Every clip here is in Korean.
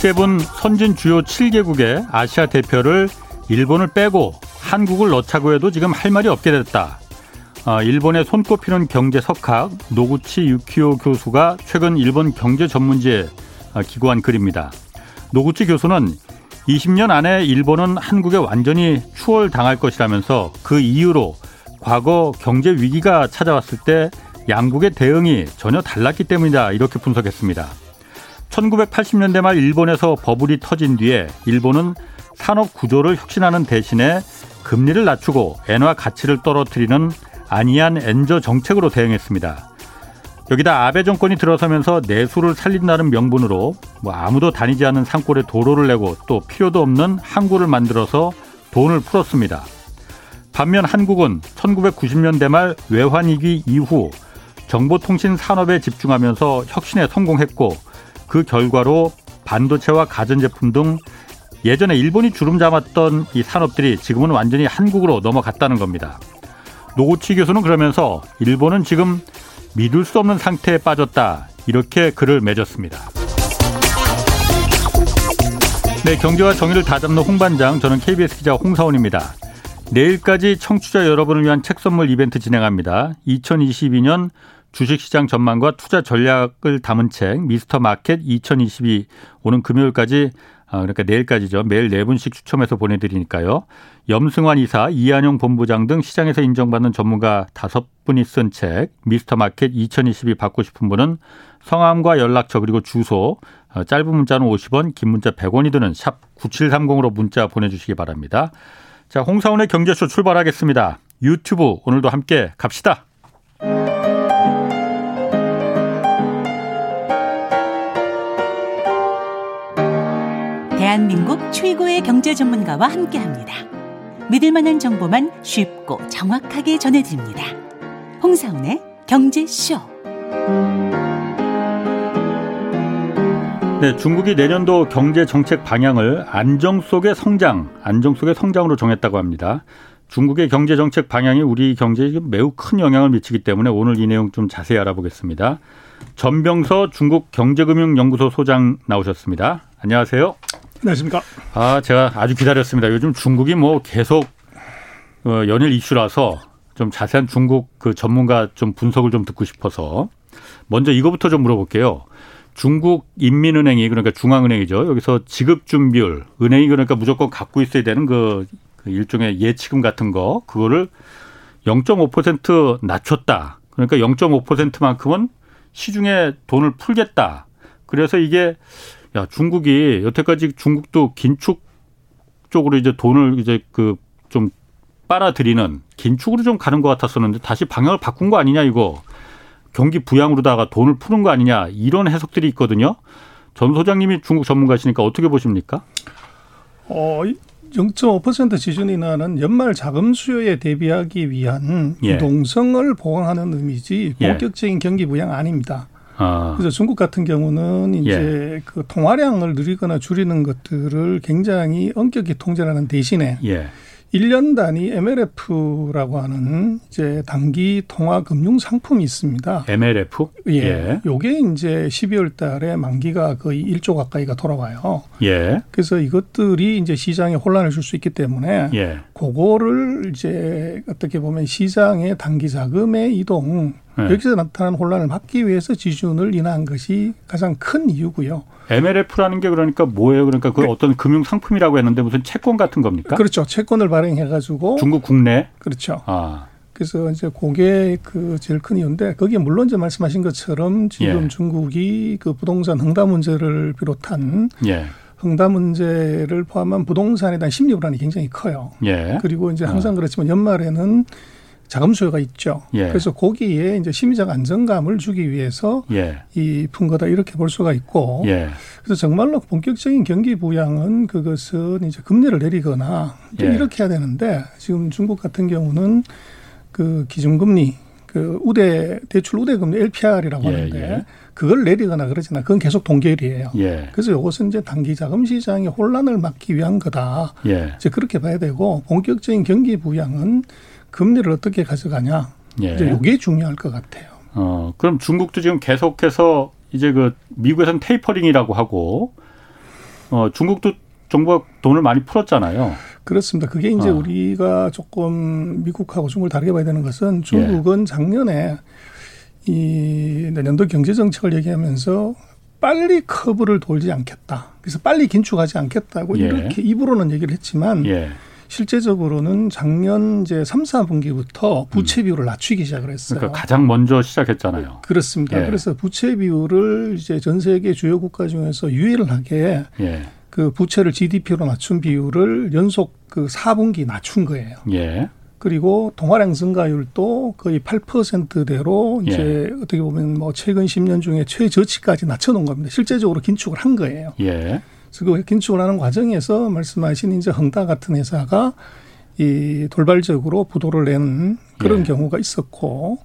G7 선진 주요 7개국의 아시아 대표를 일본을 빼고 한국을 넣자고 해도 지금 할 말이 없게 됐다. 아, 일본의 손꼽히는 경제 석학 노구치 유키오 교수가 최근 일본 경제 전문지에 아, 기고한 글입니다. 노구치 교수는 20년 안에 일본은 한국에 완전히 추월당할 것이라면서 그 이유로 과거 경제 위기가 찾아왔을 때 양국의 대응이 전혀 달랐기 때문이다 이렇게 분석했습니다. 1980년대 말 일본에서 버블이 터진 뒤에 일본은 산업 구조를 혁신하는 대신에 금리를 낮추고 엔화 가치를 떨어뜨리는 아니한 엔저 정책으로 대응했습니다. 여기다 아베 정권이 들어서면서 내수를 살린다는 명분으로 뭐 아무도 다니지 않는 산골에 도로를 내고 또 필요도 없는 항구를 만들어서 돈을 풀었습니다. 반면 한국은 1990년대 말 외환위기 이후 정보통신 산업에 집중하면서 혁신에 성공했고 그 결과로 반도체와 가전제품 등 예전에 일본이 주름 잡았던 이 산업들이 지금은 완전히 한국으로 넘어갔다는 겁니다. 노고치 교수는 그러면서 일본은 지금 믿을 수 없는 상태에 빠졌다. 이렇게 글을 맺었습니다. 네, 경제와 정의를 다잡는 홍반장, 저는 KBS 기자 홍사원입니다. 내일까지 청취자 여러분을 위한 책 선물 이벤트 진행합니다. 2022년 주식시장 전망과 투자 전략을 담은 책 미스터 마켓 2022 오는 금요일까지 아, 그러니까 내일까지죠. 매일 네 분씩 추첨해서 보내드리니까요. 염승환 이사, 이한용 본부장 등 시장에서 인정받는 전문가 다섯 분이 쓴 책 미스터 마켓 2022 받고 싶은 분은 성함과 연락처 그리고 주소 어, 짧은 문자는 50원, 긴 문자 100원이 드는 샵 9730으로 문자 보내주시기 바랍니다. 자, 홍사원의 경제쇼 출발하겠습니다. 유튜브 오늘도 함께 갑시다. 대한민국 최고의 경제 전문가와 함께 합니다. 믿을 만한 정보만 쉽고 정확하게 전해드립니다. 홍사운의 경제쇼. 네, 중국이 내년도 경제 정책 방향을 안정 속의 성장, 안정 속의 성장으로 정했다고 합니다. 중국의 경제 정책 방향이 우리 경제에 매우 큰 영향을 미치기 때문에 오늘 이 내용 좀 자세히 알아보겠습니다. 전병서 중국 경제금융연구소 소장 나오셨습니다. 안녕하세요. 안녕하십니까. 아, 제가 아주 기다렸습니다. 요즘 중국이 뭐 계속 어, 연일 이슈라서 좀 자세한 중국 그 전문가 좀 분석을 좀 듣고 싶어서 먼저 이거부터 좀 물어볼게요. 중국 인민은행이 그러니까 중앙은행이죠. 여기서 지급 준비율, 은행이 그러니까 무조건 갖고 있어야 되는 그, 그 일종의 예치금 같은 거 그거를 0.5% 낮췄다. 그러니까 0.5%만큼은 시중에 돈을 풀겠다. 그래서 이게 야 중국이 여태까지 중국도 긴축 쪽으로 이제 돈을 이제 그 좀 빨아들이는 긴축으로 좀 가는 것 같았었는데 다시 방향을 바꾼 거 아니냐 이거 경기 부양으로다가 돈을 푸는 거 아니냐 이런 해석들이 있거든요. 전 소장님이 중국 전문가시니까 어떻게 보십니까? 어, 0.5% 지준이 나는 연말 자금 수요에 대비하기 위한 예. 유동성을 보강하는 의미지 예. 본격적인 예. 경기 부양 아닙니다. 아. 그래서 중국 같은 경우는 이제 예. 그 통화량을 늘리거나 줄이는 것들을 굉장히 엄격히 통제하는 대신에 예. 1년 단위 MLF라고 하는 이제 단기 통화 금융 상품이 있습니다. MLF? 예. 예. 요게 이제 12월 달에 만기가 거의 1조 가까이가 돌아와요. 예. 그래서 이것들이 이제 시장에 혼란을 줄 수 있기 때문에 예. 그거를 이제 어떻게 보면 시장의 단기 자금의 이동 네. 여기서 나타나는 혼란을 막기 위해서 지준을 인하한 것이 가장 큰 이유고요. MLF라는 게 그러니까 뭐예요? 그러니까 그 어떤 금융 상품이라고 했는데 무슨 채권 같은 겁니까? 그렇죠. 채권을 발행해 가지고 중국 국내 그렇죠. 아. 그래서 이제 그게 그 제일 큰 이유인데 거기에 물론 이제 말씀하신 것처럼 지금 예. 중국이 그 부동산 흥다 문제를 비롯한 예. 흥다 문제를 포함한 부동산에 대한 심리 불안이 굉장히 커요. 예. 그리고 이제 항상 어. 그렇지만 연말에는 자금 수요가 있죠. 예. 그래서 거기에 이제 심리적 안정감을 주기 위해서 예. 이푼 거다 이렇게 볼 수가 있고 예. 그래서 정말로 본격적인 경기 부양은 그것은 이제 금리를 내리거나 예. 이렇게 해야 되는데 지금 중국 같은 경우는 그 기준금리 그 우대 대출 우대 금리 LPR이라고 예, 하는데 예. 그걸 내리거나 그러지나 그건 계속 동결이에요. 그래서 이것은 이제 단기 자금 시장의 혼란을 막기 위한 거다. 이제 그렇게 봐야 되고 본격적인 경기 부양은 금리를 어떻게 가져가냐. 예. 이제 이게 중요할 것 같아요. 어, 그럼 중국도 지금 계속해서 이제 그 미국에서는 테이퍼링이라고 하고 어, 중국도 정부가 돈을 많이 풀었잖아요. 그렇습니다. 그게 이제 어. 우리가 조금 미국하고 중국을 다르게 봐야 되는 것은 중국은 예. 작년에 이 내년도 경제 정책을 얘기하면서 빨리 커브를 돌지 않겠다. 그래서 빨리 긴축하지 않겠다고 예. 이렇게 입으로는 얘기를 했지만 예. 실제적으로는 작년 이제 3, 4분기부터 부채 음. 비율을 낮추기 시작을 했어요. 그러니까 가장 먼저 시작했잖아요. 그렇습니다. 예. 그래서 부채 비율을 이제 전 세계 주요 국가 중에서 유일하게 예. 그 부채를 GDP로 낮춘 비율을 연속 그 4분기 낮춘 거예요. 예. 그리고 동화량 증가율도 거의 8%대로 이제 예. 어떻게 보면 뭐 최근 10년 중에 최저치까지 낮춰놓은 겁니다. 실제적으로 긴축을 한 거예요. 예. 그 긴축을 하는 과정에서 말씀하신 이제 헝다 같은 회사가 이 돌발적으로 부도를 낸 그런 예. 경우가 있었고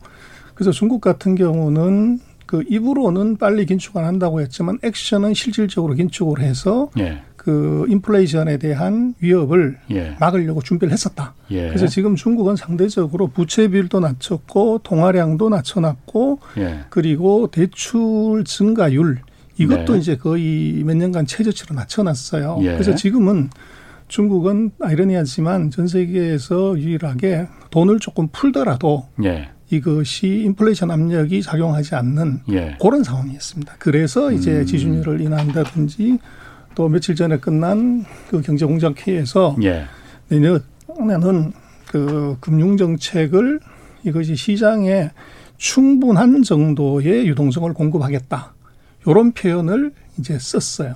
그래서 중국 같은 경우는 그 입으로는 빨리 긴축을 한다고 했지만 액션은 실질적으로 긴축을 해서 예. 그 인플레이션에 대한 위협을 예. 막으려고 준비를 했었다. 예. 그래서 지금 중국은 상대적으로 부채 비율도 낮췄고 통화량도 낮춰놨고 예. 그리고 대출 증가율 이것도 네. 이제 거의 몇 년간 최저치로 낮춰놨어요. 예. 그래서 지금은 중국은 아이러니하지만 전 세계에서 유일하게 돈을 조금 풀더라도 예. 이것이 인플레이션 압력이 작용하지 않는 예. 그런 상황이었습니다. 그래서 이제 음. 지준율을 인하한다든지 또 며칠 전에 끝난 그 경제공장 회의에서 예. 내년에는 그 금융 정책을 이것이 시장에 충분한 정도의 유동성을 공급하겠다. 요런 표현을 이제 썼어요.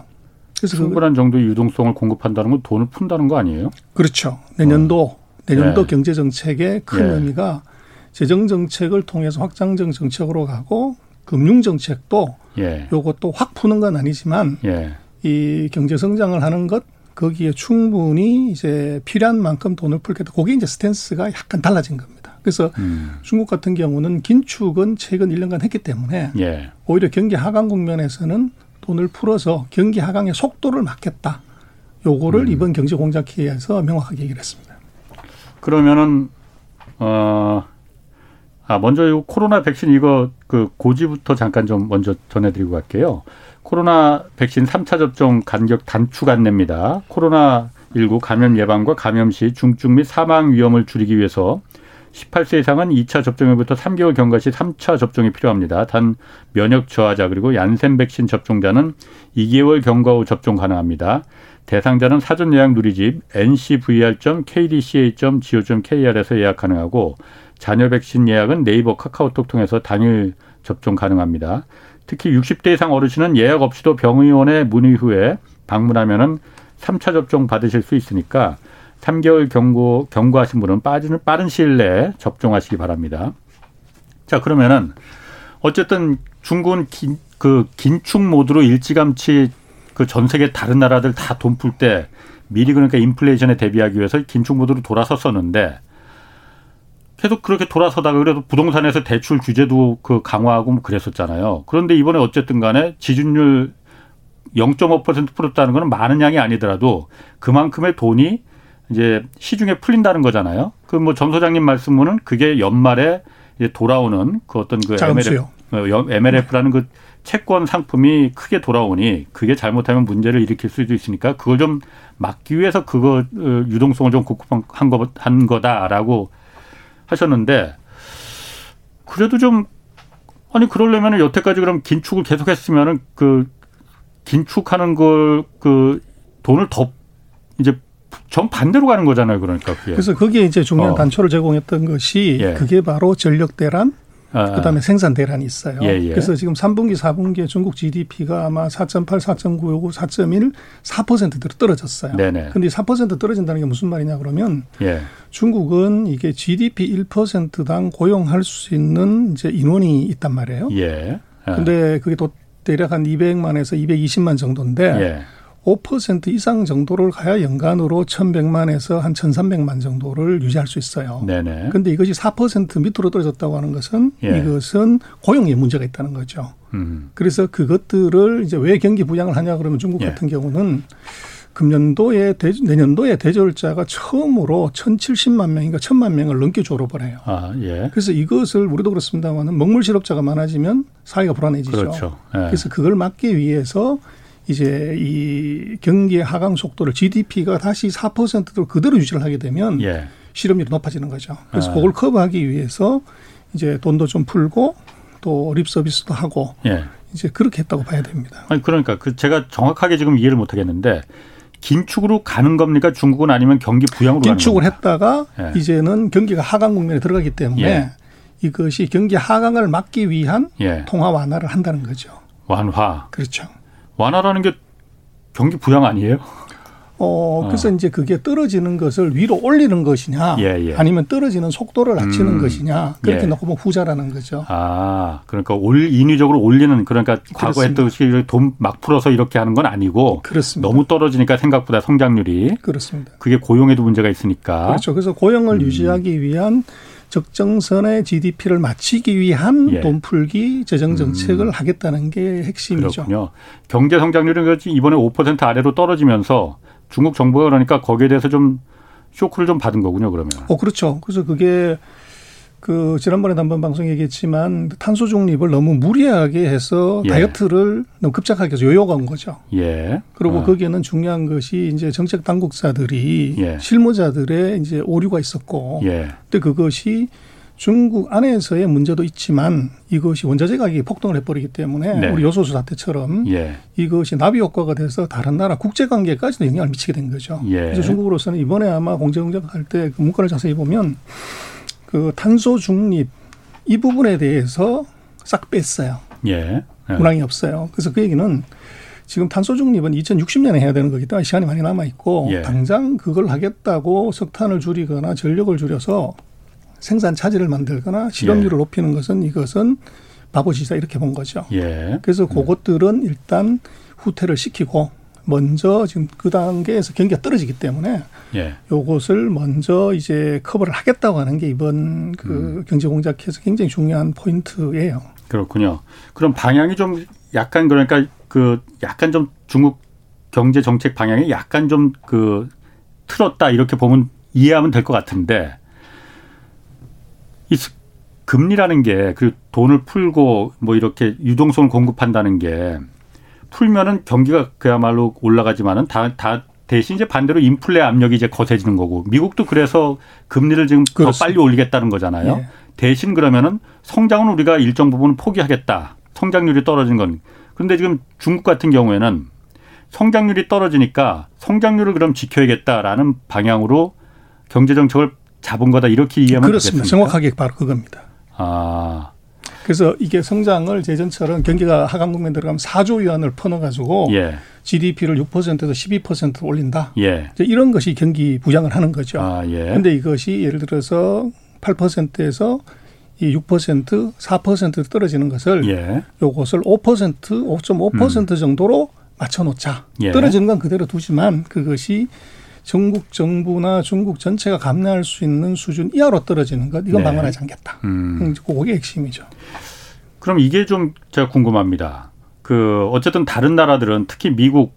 그래서 그 충분한 정도의 유동성을 공급한다는 건 돈을 푼다는 거 아니에요? 그렇죠. 내년도 어. 내년도 네. 경제 정책의 큰 네. 의미가 재정 정책을 통해서 확장적 정책으로 가고 금융 정책도 예. 요것도 확 푸는 건 아니지만 예. 이 경제 성장을 하는 것 거기에 충분히 이제 필요한 만큼 돈을 풀겠다. 그게 이제 스탠스가 약간 달라진 겁니다. 그래서 음. 중국 같은 경우는 긴축은 최근 1년간 했기 때문에 예. 오히려 경기 하강 국면에서는 돈을 풀어서 경기 하강의 속도를 막겠다. 요거를 음. 이번 경제 공작 회의에서 명확하게 얘기를 했습니다. 그러면은 어 아, 먼저 이 코로나 백신 이거 그 고지부터 잠깐 좀 먼저 전해드리고 갈게요. 코로나 백신 3차 접종 간격 단축 안내입니다. 코로나19 감염 예방과 감염 시 중증 및 사망 위험을 줄이기 위해서 18세 이상은 2차 접종 후부터 3개월 경과 시 3차 접종이 필요합니다. 단 면역 저하자 그리고 얀센 백신 접종자는 2개월 경과 후 접종 가능합니다. 대상자는 사전 예약 누리집 ncvr.kdca.go.kr에서 예약 가능하고 자녀 백신 예약은 네이버 카카오톡 통해서 당일 접종 가능합니다. 특히 60대 이상 어르신은 예약 없이도 병의원에 문의 후에 방문하면은 3차 접종 받으실 수 있으니까 3개월 경고 경고하신 분은 빠지는 빠른 시일 내에 접종하시기 바랍니다. 자 그러면은 어쨌든 중국은 긴, 그 긴축 모드로 일찌감치 그 전 세계 다른 나라들 다 돈 풀 때 미리 그러니까 인플레이션에 대비하기 위해서 긴축 모드로 돌아섰었는데 계속 그렇게 돌아서다가 그래도 부동산에서 대출 규제도 그 강화하고 뭐 그랬었잖아요. 그런데 이번에 어쨌든 간에 지준율 0.5% 풀었다는 거는 많은 양이 아니더라도 그만큼의 돈이 이제 시중에 풀린다는 거잖아요. 그 뭐 전 소장님 말씀은 그게 연말에 이제 돌아오는 그 어떤 그 MLF, 어, MLF라는 그 채권 상품이 크게 돌아오니 그게 잘못하면 문제를 일으킬 수도 있으니까 그걸 좀 막기 위해서 그거 어, 유동성을 좀 공급한 거, 한 거다라고 하셨는데 그래도 좀 아니 그러려면 여태까지 그럼 긴축을 계속했으면은 그 긴축하는 걸 그 돈을 더 이제 정 반대로 가는 거잖아요. 그러니까 그게. 그래서 그게 이제 중요한 어. 단초를 제공했던 것이 예. 그게 바로 전력 대란 아. 그다음에 생산 대란이 있어요. 예, 예. 그래서 지금 3분기, 4분기에 중국 GDP가 아마 4.8, 4.9, 요거 4.1, 4%대로 떨어졌어요. 네네. 근데 4% 떨어진다는 게 무슨 말이냐 그러면 예. 중국은 이게 GDP 1%당 고용할 수 있는 이제 인원이 있단 말이에요. 예. 아. 근데 그게 또 대략 한 200만에서 220만 정도인데 예. 5% 이상 정도를 가야 연간으로 1,100만에서 한 1,300만 정도를 유지할 수 있어요. 네네. 근데 이것이 4% 밑으로 떨어졌다고 하는 것은 예. 이것은 고용에 문제가 있다는 거죠. 음. 그래서 그것들을 이제 왜 경기 부양을 하냐 그러면 중국 예. 같은 경우는 금년도에 대, 내년도에 대졸자가 처음으로 1,070만 명인가 1,000만 명을 넘게 졸업을 해요. 아, 예. 그래서 이것을 우리도 그렇습니다만은 먹물 실업자가 많아지면 사회가 불안해지죠. 그렇죠. 예. 그래서 그걸 막기 위해서 이제 이 경기 하강 속도를 GDP가 다시 4%로 그대로 유지를 하게 되면 예. 실업률이 높아지는 거죠. 그래서 아. 그걸 커버하기 위해서 이제 돈도 좀 풀고 또 립 서비스도 하고 예. 이제 그렇게 했다고 봐야 됩니다. 아니 그러니까 그 제가 정확하게 지금 이해를 못 하겠는데 긴축으로 가는 겁니까? 중국은 아니면 경기 부양으로 긴축을 했다가 예. 이제는 경기가 하강 국면에 들어가기 때문에 예. 이것이 경기 하강을 막기 위한 예. 통화 완화를 한다는 거죠. 완화. 그렇죠. 완화라는 게 경기 부양 아니에요? 어, 그래서 어. 이제 그게 떨어지는 것을 위로 올리는 것이냐, 예, 예. 아니면 떨어지는 속도를 낮추는 음. 것이냐, 그렇게 예. 놓고 보면 후자라는 거죠. 아, 그러니까 올, 인위적으로 올리는, 그러니까 과거 했듯이 돈 막 풀어서 이렇게 하는 건 아니고, 그렇습니다. 너무 떨어지니까 생각보다 성장률이. 그렇습니다. 그게 고용에도 문제가 있으니까. 그렇죠. 그래서 고용을 음. 유지하기 위한 적정선의 GDP를 맞추기 위한 예. 돈 풀기 재정 정책을 음. 하겠다는 게 핵심이죠. 그렇군요. 경제 성장률은 이번에 5% 아래로 떨어지면서 중국 정부가 그러니까 거기에 대해서 좀 쇼크를 좀 받은 거군요, 그러면. 어, 그렇죠. 그래서 그게 그 지난번에 한번 방송 얘기했지만 탄소 중립을 너무 무리하게 해서 예. 다이어트를 너무 급작하게 해서 요요간 거죠. 예. 그리고 어. 거기에는 중요한 것이 이제 정책 당국자들이 예. 실무자들의 이제 오류가 있었고, 예. 근데 그것이 중국 안에서의 문제도 있지만 이것이 원자재 가격이 폭등을 해버리기 때문에 네. 우리 요소수 사태처럼 예. 이것이 나비 효과가 돼서 다른 나라 국제 관계까지도 영향을 미치게 된 거죠. 예. 그래서 중국으로서는 이번에 아마 공제공작할 때 그 문건을 자세히 보면 그 탄소 중립 이 부분에 대해서 싹 뺐어요. 예. 예. 문항이 없어요. 그래서 그 얘기는 지금 탄소 중립은 2060년에 해야 되는 거기 때문에 시간이 많이 남아 있고 예. 당장 그걸 하겠다고 석탄을 줄이거나 전력을 줄여서 생산 차질을 만들거나 실업률을 예. 높이는 것은 이것은 바보시다 이렇게 본 거죠. 예. 그래서 음. 그것들은 일단 후퇴를 시키고 먼저 지금 그 단계에서 경기가 떨어지기 때문에 예. 요것을 먼저 이제 커버를 하겠다고 하는 게 이번 그 음. 경제 공작에서 굉장히 중요한 포인트예요. 그렇군요. 그럼 방향이 좀 약간 그러니까 그 약간 좀 중국 경제 정책 방향이 약간 좀 그 틀었다 이렇게 보면 이해하면 될 것 같은데 이 금리라는 게그 돈을 풀고 뭐 이렇게 유동성을 공급한다는 게 풀면은 경기가 그야말로 올라가지만은 다, 다 대신 이제 반대로 인플레 압력이 이제 거세지는 거고 미국도 그래서 금리를 지금 그렇습니다. 더 빨리 올리겠다는 거잖아요. 예. 대신 그러면은 성장은 우리가 일정 부분 포기하겠다. 성장률이 떨어진 건. 그런데 지금 중국 같은 경우에는 성장률이 떨어지니까 성장률을 그럼 지켜야겠다라는 방향으로 경제 정책을 잡은 거다 이렇게 이해하면 그렇습니다. 되겠습니까? 정확하게 바로 그겁니다. 아. 그래서 이게 성장을 예전처럼 경기가 하강 국면 들어가면 4조 위안을 퍼넣어가지고 예. GDP를 6%에서 12% 올린다. 예. 이런 것이 경기 부양을 하는 거죠. 아, 예. 근데 이것이 예를 들어서 8%에서 이 6%, 4% 떨어지는 것을 예. 요것을 5%, 5.5% 음. 정도로 맞춰놓자. 예. 떨어지는 건 그대로 두지만 그것이 전국 정부나 중국 전체가 감내할 수 있는 수준 이하로 떨어지는 것 이건 네. 방어하지 않겠다. 음. 그게 핵심이죠. 그럼 이게 좀 제가 궁금합니다. 그 어쨌든 다른 나라들은 특히 미국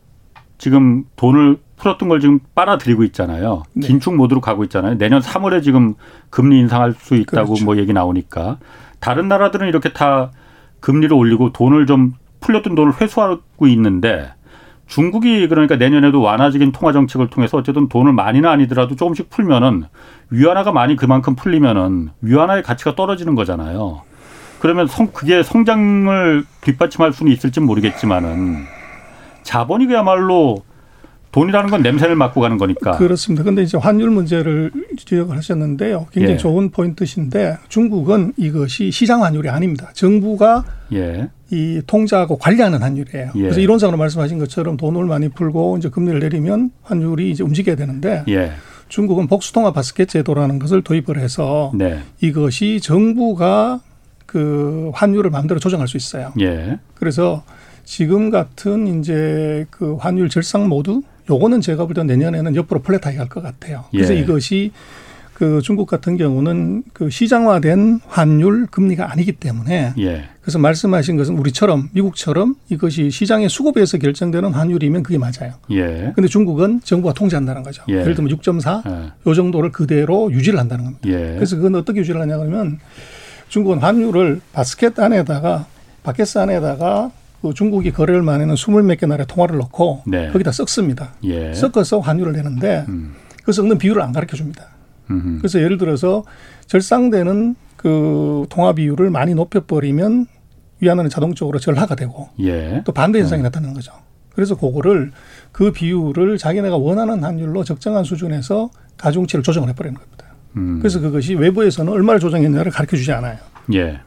지금 돈을 풀었던 걸 지금 빨아들이고 있잖아요. 네. 긴축 모드로 가고 있잖아요. 내년 3월에 지금 금리 인상할 수 있다고 그렇죠. 뭐 얘기 나오니까 다른 나라들은 이렇게 다 금리를 올리고 돈을 좀 풀렸던 돈을 회수하고 있는데 중국이 그러니까 내년에도 완화적인 통화 정책을 통해서 어쨌든 돈을 많이는 아니더라도 조금씩 풀면은 위안화가 많이 그만큼 풀리면은 위안화의 가치가 떨어지는 거잖아요. 그러면 성 그게 성장을 뒷받침할 수는 있을지 모르겠지만은 자본이 그야말로 돈이라는 건 냄새를 맡고 가는 거니까. 그렇습니다. 근데 이제 환율 문제를 지적을 하셨는데요. 굉장히 예. 좋은 포인트신데 중국은 이것이 시장 환율이 아닙니다. 정부가 예. 이 통자하고 관리하는 환율이에요. 예. 그래서 이론상으로 말씀하신 것처럼 돈을 많이 풀고 이제 금리를 내리면 환율이 이제 움직여야 되는데 예. 중국은 복수통화 바스켓 제도라는 것을 도입을 해서 네. 이것이 정부가 그 환율을 마음대로 조정할 수 있어요. 예. 그래서 지금 같은 이제 그 환율 절상 모드 요거는 제가 볼 때 내년에는 옆으로 플랫하게 갈 것 같아요. 그래서 예. 이것이 그 중국 같은 경우는 그 시장화된 환율 금리가 아니기 때문에 예. 그래서 말씀하신 것은 우리처럼 미국처럼 이것이 시장의 수급에서 결정되는 환율이면 그게 맞아요. 예. 근데 중국은 정부가 통제한다는 거죠. 예. 를 들면 6.4 예. 요 정도를 그대로 유지를 한다는 겁니다. 예. 그래서 그건 어떻게 유지를 하냐 그러면 중국은 환율을 바스켓 안에다가 바켓스 안에다가 그 중국이 거래를 하는 스물 몇 개 나라의 통화를 넣고 네. 거기다 섞습니다. 예. 섞어서 환율을 내는데 음. 그 섞는 비율을 안 가르쳐 줍니다. 음흠. 그래서 예를 들어서 절상되는 그 통화 비율을 많이 높여버리면 위안화는 자동적으로 절하가 되고 예. 또 반대 현상이 음. 나타나는 거죠. 그래서 그거를 그 비율을 자기네가 원하는 환율로 적정한 수준에서 가중치를 조정을 해버리는 겁니다. 음. 그래서 그것이 외부에서는 얼마를 조정했냐를 가르쳐 주지 않아요. 예.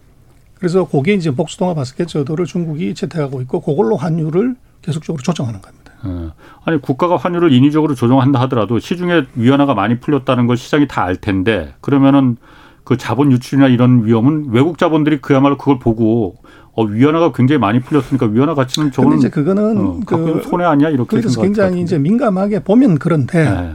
그래서 그게 이제 복수통화 바스켓 저도를 중국이 채택하고 있고 그걸로 환율을 계속적으로 조정하는 겁니다. 어. 아니 국가가 환율을 인위적으로 조정한다 하더라도 시중에 위안화가 많이 풀렸다는 걸 시장이 다 알 텐데 그러면은 그 자본 유출이나 이런 위험은 외국 자본들이 그야말로 그걸 보고 어 위안화가 굉장히 많이 풀렸으니까 위안화 가치는 저는 이제 그거는 어, 그 손해 아니야 이렇게 그래서 굉장히 이제 민감하게 보면 그런데 네.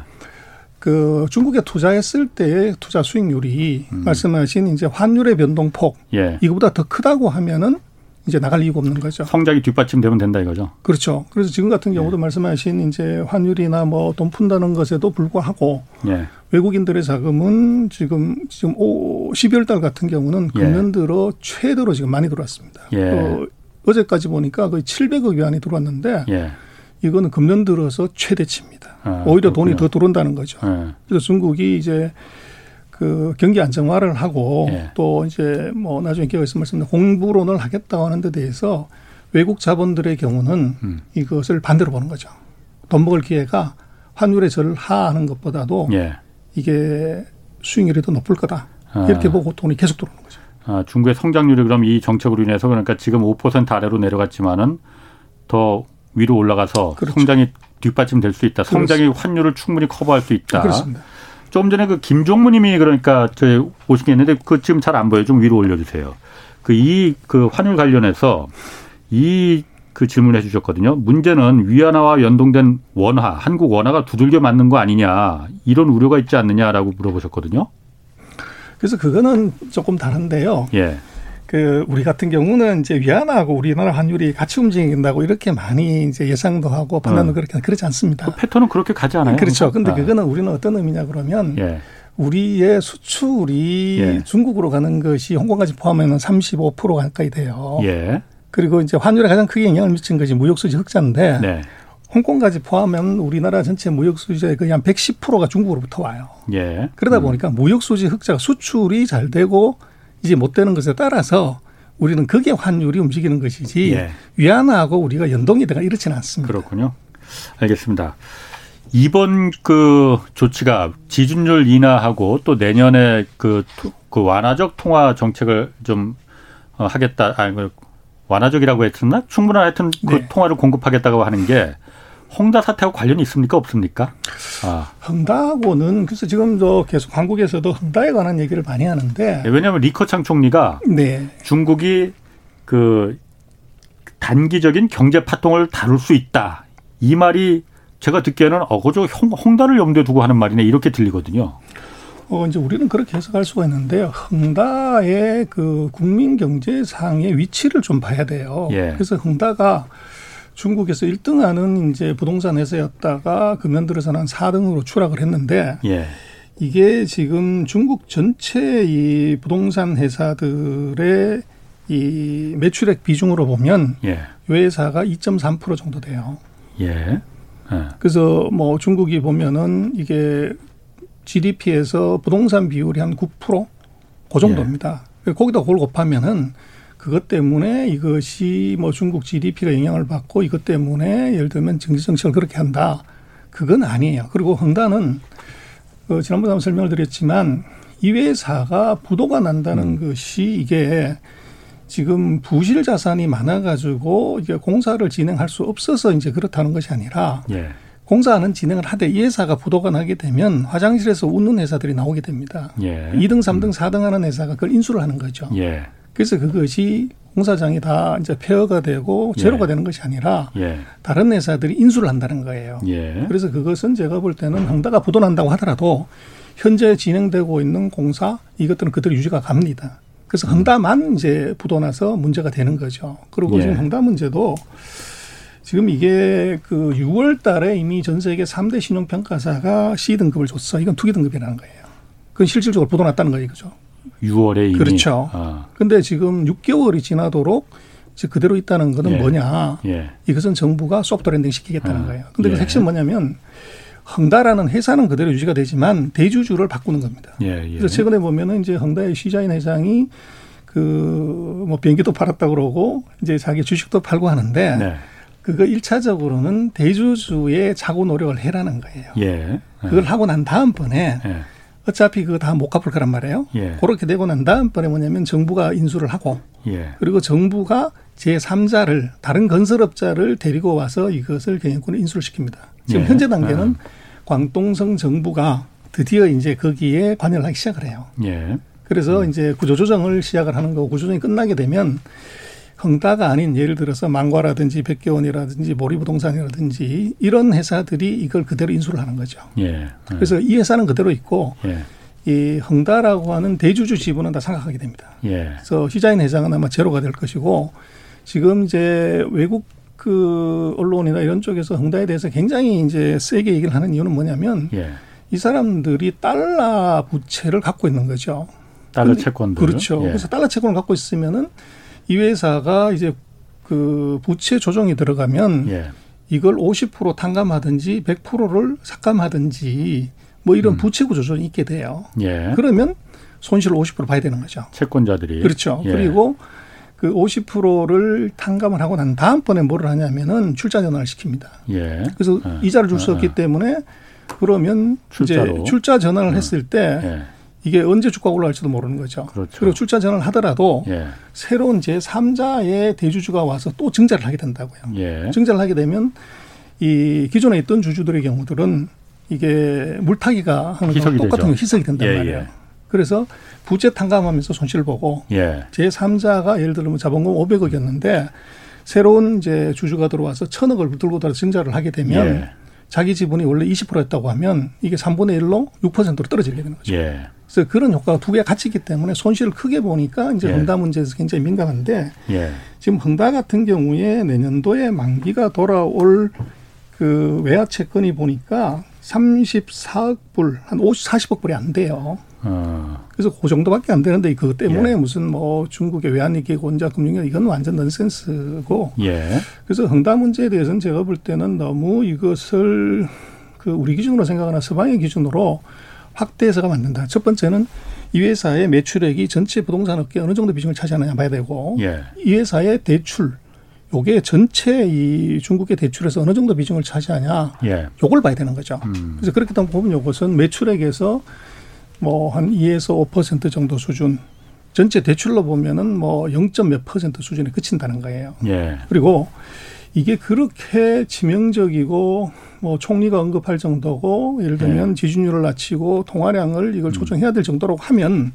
그 중국에 투자했을 때의 투자 수익률이 음. 말씀하신 이제 환율의 변동폭 예. 이거보다 더 크다고 하면은 이제 나갈 이유가 없는 거죠. 성장이 뒷받침되면 된다 이거죠. 그렇죠. 그래서 지금 같은 경우도 예. 말씀하신 이제 환율이나 뭐 돈 푼다는 것에도 불구하고 예. 외국인들의 자금은 지금 지금 오 12월 달 같은 경우는 금년 예. 들어 최대로 지금 많이 들어왔습니다. 예. 어, 어제까지 보니까 거의 700억 위안이 들어왔는데 예. 이거는 금년 들어서 최대치입니다. 아, 오히려 그렇군요. 돈이 더 들어온다는 거죠. 네. 그래서 중국이 이제 그 경기 안정화를 하고 네. 또 이제 뭐 나중에 기회가 있으면 말씀드린 공부론을 하겠다고 하는 데 대해서 외국 자본들의 경우는 음. 이것을 반대로 보는 거죠. 돈 먹을 기회가 환율의 절 하하는 것보다도 네. 이게 수익률이 더 높을 거다. 아. 이렇게 보고 돈이 계속 들어오는 거죠. 아, 중국의 성장률이 그럼 이 정책으로 인해서 그러니까 지금 5% 아래로 내려갔지만은 더 위로 올라가서 그렇죠. 성장이 뒷받침될 수 있다. 성장이 그렇습니다. 환율을 충분히 커버할 수 있다. 그렇습니다. 좀 전에 그 김종무님이 그러니까 저 오시겠는데 그 지금 잘 안 보여. 좀 위로 올려주세요. 그 이그 그 환율 관련해서 이 그 질문해 주셨거든요. 문제는 위안화와 연동된 원화, 한국 원화가 두들겨 맞는 거 아니냐 이런 우려가 있지 않느냐라고 물어보셨거든요. 그래서 그거는 조금 다른데요. 예. 그 우리 같은 경우는 이제 위안화하고 우리나라 환율이 같이 움직인다고 이렇게 많이 이제 예상도 하고 판단도 어. 그렇게 그렇지 않습니다. 그 패턴은 그렇게 가지 않아요? 그렇죠. 근데 아. 그거는 우리는 어떤 의미냐 그러면 예. 우리의 수출이 예. 중국으로 가는 것이 홍콩까지 포함하면 35% 가까이 돼요. 예. 그리고 이제 환율에 가장 크게 영향을 미친 것이 무역수지 흑자인데 네. 홍콩까지 포함하면 우리나라 전체 무역수지의 거의 한 110%가 중국으로부터 와요. 예. 그러다 음. 보니까 무역수지 흑자가 수출이 잘 되고 이제 못 되는 것에 따라서 우리는 그게 환율이 움직이는 것이지 예. 위안화하고 우리가 연동이 되가 이렇지는 않습니다. 그렇군요. 알겠습니다. 이번 그 조치가 지준율 인하하고 또 내년에 그, 그 완화적 통화 정책을 좀 어, 하겠다. 아니, 그 완화적이라고 했었나? 충분한 하여튼 그 네. 통화를 공급하겠다고 하는 게 홍다 사태하고 관련이 있습니까 없습니까? 아. 흥다하고는 그래서 지금 저 계속 한국에서도 흥다에 관한 얘기를 많이 하는데 네, 왜냐하면 리커창 총리가 네. 중국이 그 단기적인 경제 파통을 다룰 수 있다 이 말이 제가 듣기에는 어거저 홍다를 염두에 두고 하는 말이네 이렇게 들리거든요. 어, 이제 우리는 그렇게 해석할 수가 있는데요. 흥다의 그 국민 경제상의 위치를 좀 봐야 돼요. 예. 그래서 흥다가 중국에서 1등하는 이제 부동산 회사였다가 금년 들어서는 한 4등으로 추락을 했는데 예. 이게 지금 중국 전체 이 부동산 회사들의 이 매출액 비중으로 보면 예. 이 회사가 2.3% 정도 돼요. 예. 예. 그래서 뭐 중국이 보면은 이게 GDP에서 부동산 비율이 한 9%? 그 정도입니다. 예. 거기다 그걸 곱하면은 그것 때문에 이것이 뭐 중국 GDP가 영향을 받고 이것 때문에 예를 들면 정치 정책을 그렇게 한다. 그건 아니에요. 그리고 흥다는 그 지난번에 한번 설명을 드렸지만 이 회사가 부도가 난다는 음. 것이 이게 지금 부실 자산이 많아가지고 이게 공사를 진행할 수 없어서 이제 그렇다는 것이 아니라 예. 공사는 진행을 하되 이 회사가 부도가 나게 되면 화장실에서 웃는 회사들이 나오게 됩니다. 예. 2등, 3등, 4등 하는 회사가 그걸 인수를 하는 거죠. 예. 그래서 그것이 공사장이 다 이제 폐허가 되고 제로가 예. 되는 것이 아니라 예. 다른 회사들이 인수를 한다는 거예요. 예. 그래서 그것은 제가 볼 때는 흥다가 부도난다고 하더라도 현재 진행되고 있는 공사 이것들은 그대로 유지가 갑니다. 그래서 음. 헝다만 이제 부도나서 문제가 되는 거죠. 그리고 예. 지금 헝다 문제도 지금 이게 그 6월 달에 이미 전 세계 3대 신용평가사가 C등급을 줬어. 이건 투기 등급이라는 거예요. 그건 실질적으로 부도났다는 거예요. 그죠. 6월에 이미. 그렇죠. 아. 근데 지금 6개월이 지나도록 그대로 있다는 것은 예. 뭐냐? 예. 이것은 정부가 soft landing 시키겠다는 아. 거예요. 근데 그 예. 핵심 뭐냐면 헝다라는 회사는 그대로 유지가 되지만 대주주를 바꾸는 겁니다. 예, 예. 그래서 최근에 보면은 이제 헝다의 시자인 회장이 그뭐 비행기도 팔았다 그러고 이제 자기 주식도 팔고 하는데 네. 그거 일차적으로는 대주주의 자구 노력을 해라는 거예요. 예. 그걸 하고 난 다음번에 예. 어차피 그거 다 못 갚을 거란 말이에요. 예. 그렇게 되고 난 다음번에 뭐냐면 정부가 인수를 하고 예. 그리고 정부가 제3자를 다른 건설업자를 데리고 와서 이것을 경영권을 인수를 시킵니다. 지금 예. 현재 단계는 아. 광동성 정부가 드디어 이제 거기에 관여를 하기 시작을 해요. 예. 그래서 음. 이제 구조조정을 시작을 하는 거고 구조조정이 끝나게 되면 헝다가 아닌 예를 들어서 망과라든지 백개원이라든지 모리부동산이라든지 이런 회사들이 이걸 그대로 인수를 하는 거죠. 예. 예. 그래서 이 회사는 그대로 있고 예. 이 헝다라고 하는 대주주 지분은 다 상각하게 됩니다. 예. 그래서 시자인 회장은 아마 제로가 될 것이고 지금 이제 외국 그 언론이나 이런 쪽에서 헝다에 대해서 굉장히 이제 세게 얘기를 하는 이유는 뭐냐면 예. 이 사람들이 달러 부채를 갖고 있는 거죠. 달러 채권들. 그렇죠. 예. 그래서 달러 채권을 갖고 있으면은 이 회사가 이제 그 부채 조정이 들어가면 예. 이걸 50% 탕감하든지 100%를 삭감하든지 뭐 이런 음. 부채 구조 조정이 있게 돼요. 예. 그러면 손실을 50% 봐야 되는 거죠. 채권자들이. 그렇죠. 예. 그리고 그 50%를 탕감을 하고 난 다음번에 뭐를 하냐면은 출자 전환을 시킵니다. 예. 그래서 예. 이자를 줄수 아. 없기 때문에 그러면 출자로. 이제 출자 전환을 음. 했을 때 예. 이게 언제 주가가 올라갈지도 모르는 거죠. 그렇죠. 그리고 출자 전환을 하더라도 예. 새로운 제3자의 대주주가 와서 또 증자를 하게 된다고요. 예. 증자를 하게 되면 이 기존에 있던 주주들의 경우들은 이게 물타기가 하는 거 똑같은 거 희석이 된단 예, 말이에요. 예. 그래서 부채 탕감하면서 손실을 보고 예. 제3자가 예를 들면 자본금 500억이었는데 새로운 이제 주주가 들어와서 천억을 들고 들어 증자를 하게 되면 예. 자기 지분이 원래 20%였다고 하면 이게 3분의 1로 6%로 떨어지게 되는 거죠. 예. 그래서 그런 효과가 두 개가 같이 있기 때문에 손실을 크게 보니까 이제 예. 헝다 문제에서 굉장히 민감한데 예. 지금 헝다 같은 경우에 내년도에 만기가 돌아올 그 외화 채권이 보니까 34억 불, 한 50, 40억 불이 안 돼요. 어. 그래서 그 정도밖에 안 되는데 그것 때문에 예. 무슨 뭐 중국의 외환위기 원자 금융위 이건 완전 넌센스고. 예. 그래서 헝다 문제에 대해서는 제가 볼 때는 너무 이것을 그 우리 기준으로 생각하나 서방의 기준으로 확대해서가 만든다. 첫 번째는 이 회사의 매출액이 전체 부동산 업계에 어느 정도 비중을 차지하느냐 봐야 되고 예. 이 회사의 대출 요게 전체 이 중국의 대출에서 어느 정도 비중을 차지하냐 예. 요걸 봐야 되는 거죠. 음. 그래서 그렇게 보면 요것은 매출액에서 뭐 한 2에서 5% 정도 수준 전체 대출로 보면은 뭐 0점 몇 퍼센트 수준에 그친다는 거예요. 예. 그리고 이게 그렇게 치명적이고 뭐 총리가 언급할 정도고 예를 들면 네. 지준율을 낮추고 통화량을 이걸 음. 조정해야 될 정도로 하면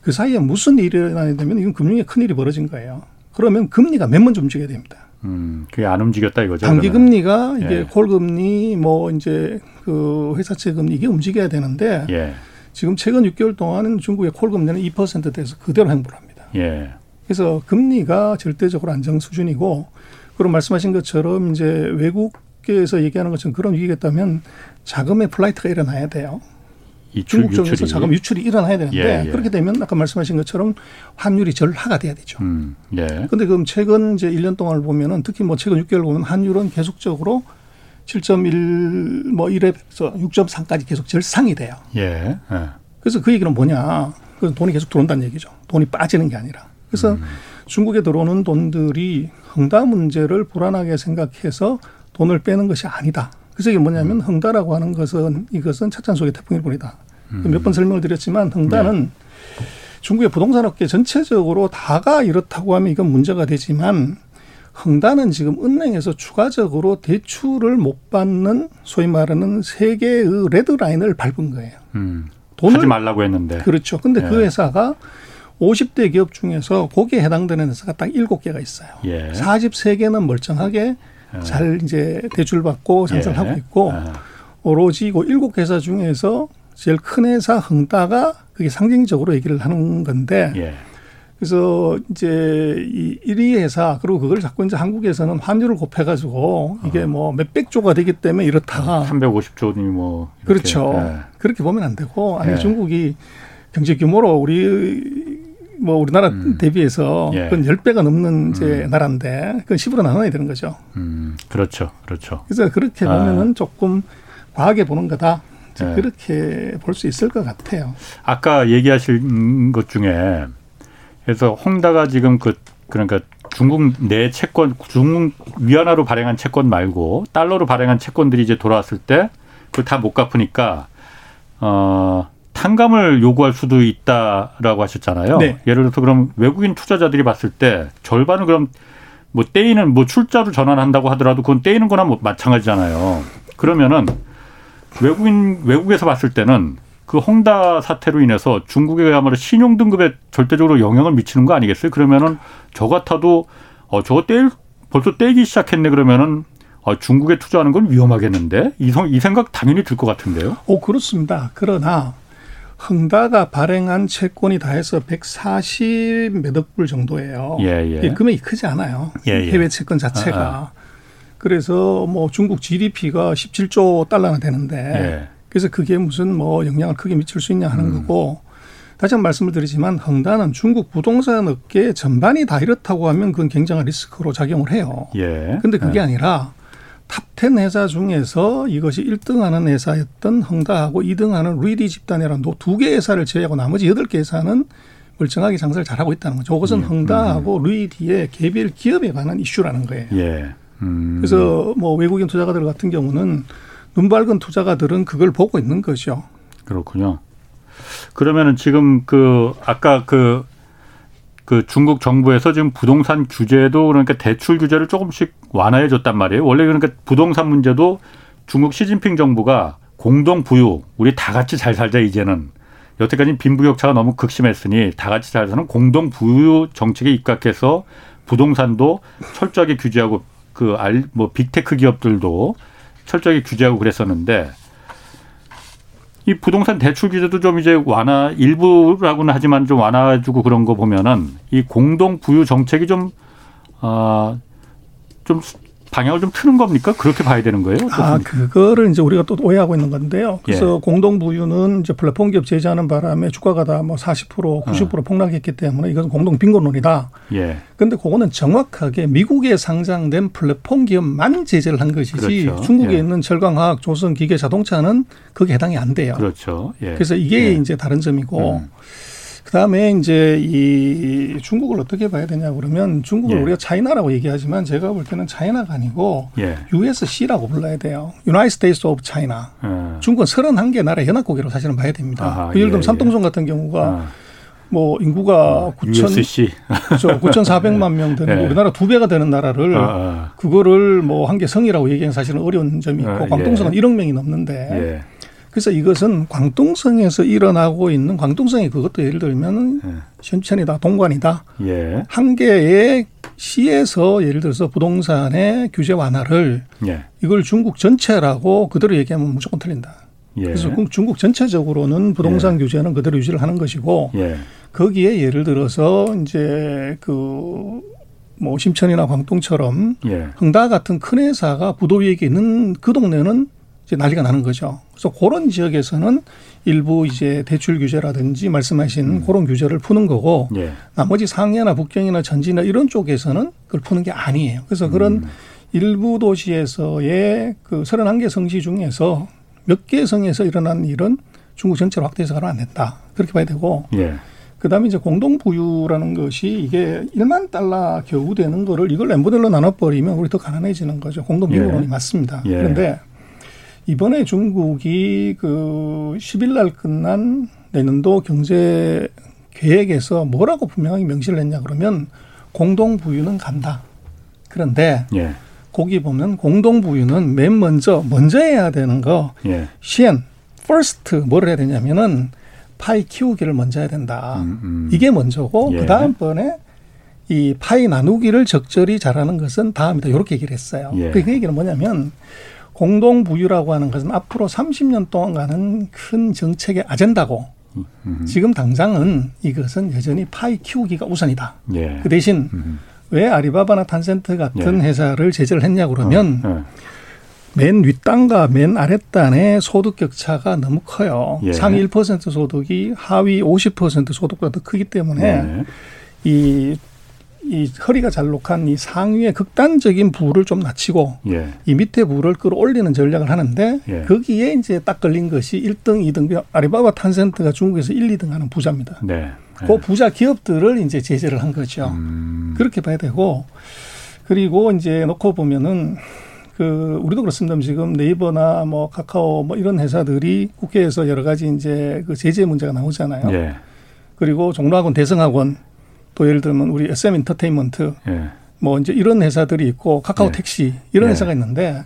그 사이에 무슨 일이 일어나야 되면 이건 금융에 큰 일이 벌어진 거예요. 그러면 금리가 맨 먼저 움직여야 됩니다. 음, 그게 안 움직였다 이거죠. 단기 금리가 이게 예. 콜 금리 뭐 이제 그 회사채 금리 이게 움직여야 되는데 예. 지금 최근 6개월 동안은 중국의 콜 금리는 2%대에서 그대로 횡보를 합니다. 예. 그래서 금리가 절대적으로 안정 수준이고 그럼 말씀하신 것처럼 이제 외국계에서 얘기하는 것처럼 그런 위기가 있다면 자금의 flight가 일어나야 돼요. 중국 쪽에서 유출이. 자금 유출이 일어나야 되는데 예, 예. 그렇게 되면 아까 말씀하신 것처럼 환율이 절하가 돼야 되죠. 음, 예. 근데 그럼 최근 이제 1년 동안을 보면은 특히 뭐 최근 6개월 보면 환율은 계속적으로 7.1뭐 1에서 6.3까지 계속 절상이 돼요. 예. 예. 그래서 그 얘기는 뭐냐? 그 돈이 계속 들어온다는 얘기죠. 돈이 빠지는 게 아니라. 그래서 음. 중국에 들어오는 돈들이 헝다 문제를 불안하게 생각해서 돈을 빼는 것이 아니다. 그래서 이게 뭐냐면 음. 헝다라고 하는 것은 이것은 차찬 속의 태풍일 뿐이다. 음. 몇번 설명을 드렸지만 헝다는 네. 중국의 부동산 업계 전체적으로 다가 이렇다고 하면 이건 문제가 되지만 헝다는 지금 은행에서 추가적으로 대출을 못 받는 소위 말하는 세계의 레드라인을 밟은 거예요. 음. 돈을 하지 말라고 했는데. 그렇죠. 근데 그 예. 그 회사가 50대 기업 중에서 거기에 해당되는 회사가 딱 7개가 있어요. 예. 43개는 멀쩡하게 예. 잘 이제 대출받고 장사를 예. 하고 있고 아. 오로지 그 7회사 중에서 제일 큰 회사 흥따가 그게 상징적으로 얘기를 하는 건데 예. 그래서 이제 이 1위 회사 그리고 그걸 자꾸 이제 한국에서는 환율을 곱해 가지고 이게 어. 뭐 몇백 조가 되기 때문에 이렇다. 350조니 뭐. 그렇죠. 예. 그렇게 보면 안 되고 아니 예. 중국이 경제 규모로 우리 뭐 우리나라 음. 대비해서 예. 그건 10배가 넘는 이제 음. 나라인데 그건 10으로 나눠야 되는 거죠. 음. 그렇죠. 그렇죠. 그래서 그렇게 보면은 아. 조금 과하게 보는 거다. 예. 그렇게 볼 수 있을 것 같아요. 아까 얘기하신 것 중에 그래서 홍다가 지금 그 그러니까 중국 내 채권 중국 위안화로 발행한 채권 말고 달러로 발행한 채권들이 이제 돌아왔을 때 그걸 다 못 갚으니까 어 탕감을 요구할 수도 있다라고 하셨잖아요. 네. 예를 들어서 그럼 외국인 투자자들이 봤을 때 절반을 그럼 뭐 떼이는 뭐 출자로 전환한다고 하더라도 그건 떼이는 거나 뭐 마찬가지잖아요. 그러면은 외국인 외국에서 봤을 때는 그 홍다 사태로 인해서 중국에야말로 신용 등급에 절대적으로 영향을 미치는 거 아니겠어요? 그러면은 저 같아도 어 저거 떼 벌써 떼기 시작했네 그러면은 어, 중국에 투자하는 건 위험하겠는데 이, 이 생각 당연히 들 것 같은데요. 오 그렇습니다. 그러나 흥다가 발행한 채권이 다 해서 140 몇억 불 정도예요. 예, 예. 금액이 크지 않아요. 예, 예. 해외 채권 자체가. 아, 아. 그래서 뭐 중국 GDP가 17조 달러나 되는데 예. 그래서 그게 무슨 뭐 영향을 크게 미칠 수 있냐 하는 음. 거고 다시 한번 말씀을 드리지만 헝다는 중국 부동산 업계 전반이 다 이렇다고 하면 그건 굉장한 리스크로 작용을 해요. 예. 근데 그게 예. 아니라 top 10 회사 중에서 이것이 1등하는 회사였던 헝다하고 2등하는 루이디 집단이라는 두 개 회사를 제외하고 나머지 8개 회사는 멀쩡하게 장사를 잘하고 있다는 거죠. 그것은 예. 헝다하고 음. 루이디의 개별 기업에 관한 이슈라는 거예요. 예. 음. 그래서 뭐 외국인 투자가들 같은 경우는 눈 밝은 투자가들은 그걸 보고 있는 거죠. 그렇군요. 그러면은 지금 그 아까 그, 그 중국 정부에서 지금 부동산 규제도 그러니까 대출 규제를 조금씩 완화해 줬단 말이에요. 원래 그러니까 부동산 문제도 중국 시진핑 정부가 공동 부유, 우리 다 같이 잘 살자 이제는 여태까지 빈부격차가 너무 극심했으니 다 같이 잘 사는 공동 부유 정책에 입각해서 부동산도 철저하게 규제하고 그 알 뭐 big tech 기업들도 철저하게 규제하고 그랬었는데 이 부동산 대출 규제도 좀 이제 완화 일부라고는 하지만 좀 완화해주고 그런 거 보면은 이 공동 부유 정책이 좀 어, 좀 방향을 좀 트는 겁니까? 그렇게 봐야 되는 거예요? 아, 그거를 이제 우리가 또 오해하고 있는 건데요. 그래서 예. 공동 부유는 이제 플랫폼 기업 제재하는 바람에 주가가 다 뭐 40% 90% 어. 폭락했기 때문에 이것은 공동 빈곤론이다. 예. 근데 그거는 정확하게 미국에 상장된 플랫폼 기업만 제재를 한 것이지 그렇죠. 중국에 예. 있는 철강화학, 조선, 기계, 자동차는 그게 해당이 안 돼요. 그렇죠. 예. 그래서 이게 예. 이제 다른 점이고 음. 그다음에 이제 이 중국을 어떻게 봐야 되냐 그러면 중국을 예. 우리가 차이나라고 얘기하지만 제가 볼 때는 차이나가 아니고 예. USC라고 불러야 돼요. United States of China. 예. 중국은 31개 나라 연합국이라고 사실은 봐야 됩니다. 아하, 그 예를 들면 예, 산둥성 같은 경우가 아. 뭐 인구가 9천 아, 그렇죠. 9,400만 명 되는 예. 우리나라 두 배가 되는 나라를 아, 아. 그거를 뭐 한 개 성이라고 얘기하는 사실은 어려운 점이 있고 아, 광동성은 1억 명이 넘는데 예. 그래서 이것은 광동성에서 일어나고 있는 광동성이 그것도 예를 들면 예. 현천이다 동관이다 예. 한 개의 시에서 예를 들어서 부동산의 규제 완화를 예. 이걸 중국 전체라고 그대로 얘기하면 무조건 틀린다. 예. 그래서 중국 전체적으로는 부동산 예. 규제는 그대로 유지를 하는 것이고 예. 거기에 예를 들어서 이제 그뭐 심천이나 광동처럼 흥다 같은 큰 회사가 부도 위에 있는 그 동네는 이제 난리가 나는 거죠. 그래서 그런 지역에서는 일부 이제 대출 규제라든지 말씀하신 음. 그런 규제를 푸는 거고 예. 나머지 상해나 북경이나 전지나 이런 쪽에서는 그걸 푸는 게 아니에요. 그래서 그런 음. 일부 도시에서의 그 31개 성시 중에서 몇 개 성에서 일어난 일은 중국 전체로 확대해서 가면 안 된다. 그렇게 봐야 되고 예. 그다음에 이제 공동 부유라는 것이 이게 1만 달러 겨우 되는 거를 이걸 엠보델로 나눠 버리면 우리 더 가난해지는 거죠. 공동 부유론이 예. 맞습니다. 예. 그런데 이번에 중국이 그 10일 날 끝난 내년도 경제 계획에서 뭐라고 분명하게 명시를 했냐 그러면 공동 부유는 간다. 그런데 예. 거기 보면 공동 부유는 맨 먼저 먼저 해야 되는 거 예. 先 first 뭐를 해야 되냐면은 파이 키우기를 먼저 해야 된다. 음, 음. 이게 먼저고 예. 그 다음번에 이 파이 나누기를 적절히 잘하는 것은 다음이다. 이렇게 얘기를 했어요. 예. 그 얘기는 뭐냐면 공동 부유라고 하는 것은 앞으로 30년 동안 가는 큰 정책의 아젠다고 음. 지금 당장은 이것은 여전히 파이 키우기가 우선이다. 예. 그 대신 음. 왜 아리바바나 탄센트 같은 예. 회사를 제재를 했냐 그러면 어, 예. 맨 윗단과 맨 아랫단의 소득 격차가 너무 커요. 예. 상위 1% 소득이 하위 50% 소득보다 더 크기 때문에 네. 이, 이 허리가 잘록한 이 상위의 극단적인 부를 좀 낮추고 예. 이 밑에 부를 끌어올리는 전략을 하는데 예. 거기에 이제 딱 걸린 것이 1등, 2등, 아리바바 탄센트가 중국에서 1, 2등 하는 부자입니다. 네. 그 부자 기업들을 이제 제재를 한 거죠. 음. 그렇게 봐야 되고 그리고 이제 놓고 보면은 그 우리도 그렇습니다. 지금 네이버나 뭐 카카오 뭐 이런 회사들이 국회에서 여러 가지 이제 그 제재 문제가 나오잖아요. 예. 그리고 종로학원, 대성학원 또 예를 들면 우리 SM 엔터테인먼트 예. 뭐 이제 이런 회사들이 있고 카카오 예. 택시 이런 예. 회사가 있는데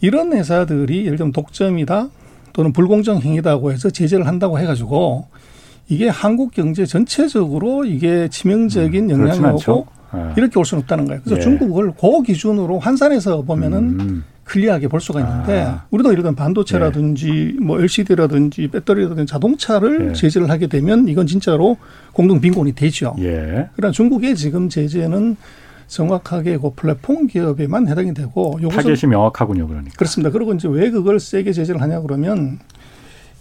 이런 회사들이 예를 들면 독점이다 또는 불공정 행위다고 해서 제재를 한다고 해가지고 이게 한국 경제 전체적으로 이게 치명적인 음, 영향이 오고 아. 이렇게 올 수는 없다는 거예요. 그래서 예. 중국을 고 기준으로 환산해서 보면은 음. clear하게 볼 수가 있는데 아. 우리도 예를 들면 반도체라든지 예. 뭐 LCD라든지 배터리라든지 자동차를 예. 제재를 하게 되면 이건 진짜로 공동 빈곤이 되죠. 예. 그러나 중국의 지금 제재는 정확하게 그 플랫폼 기업에만 해당이 되고 타겟이 명확하군요, 그러니까. 그렇습니다. 그리고 이제 왜 그걸 세게 제재를 하냐 그러면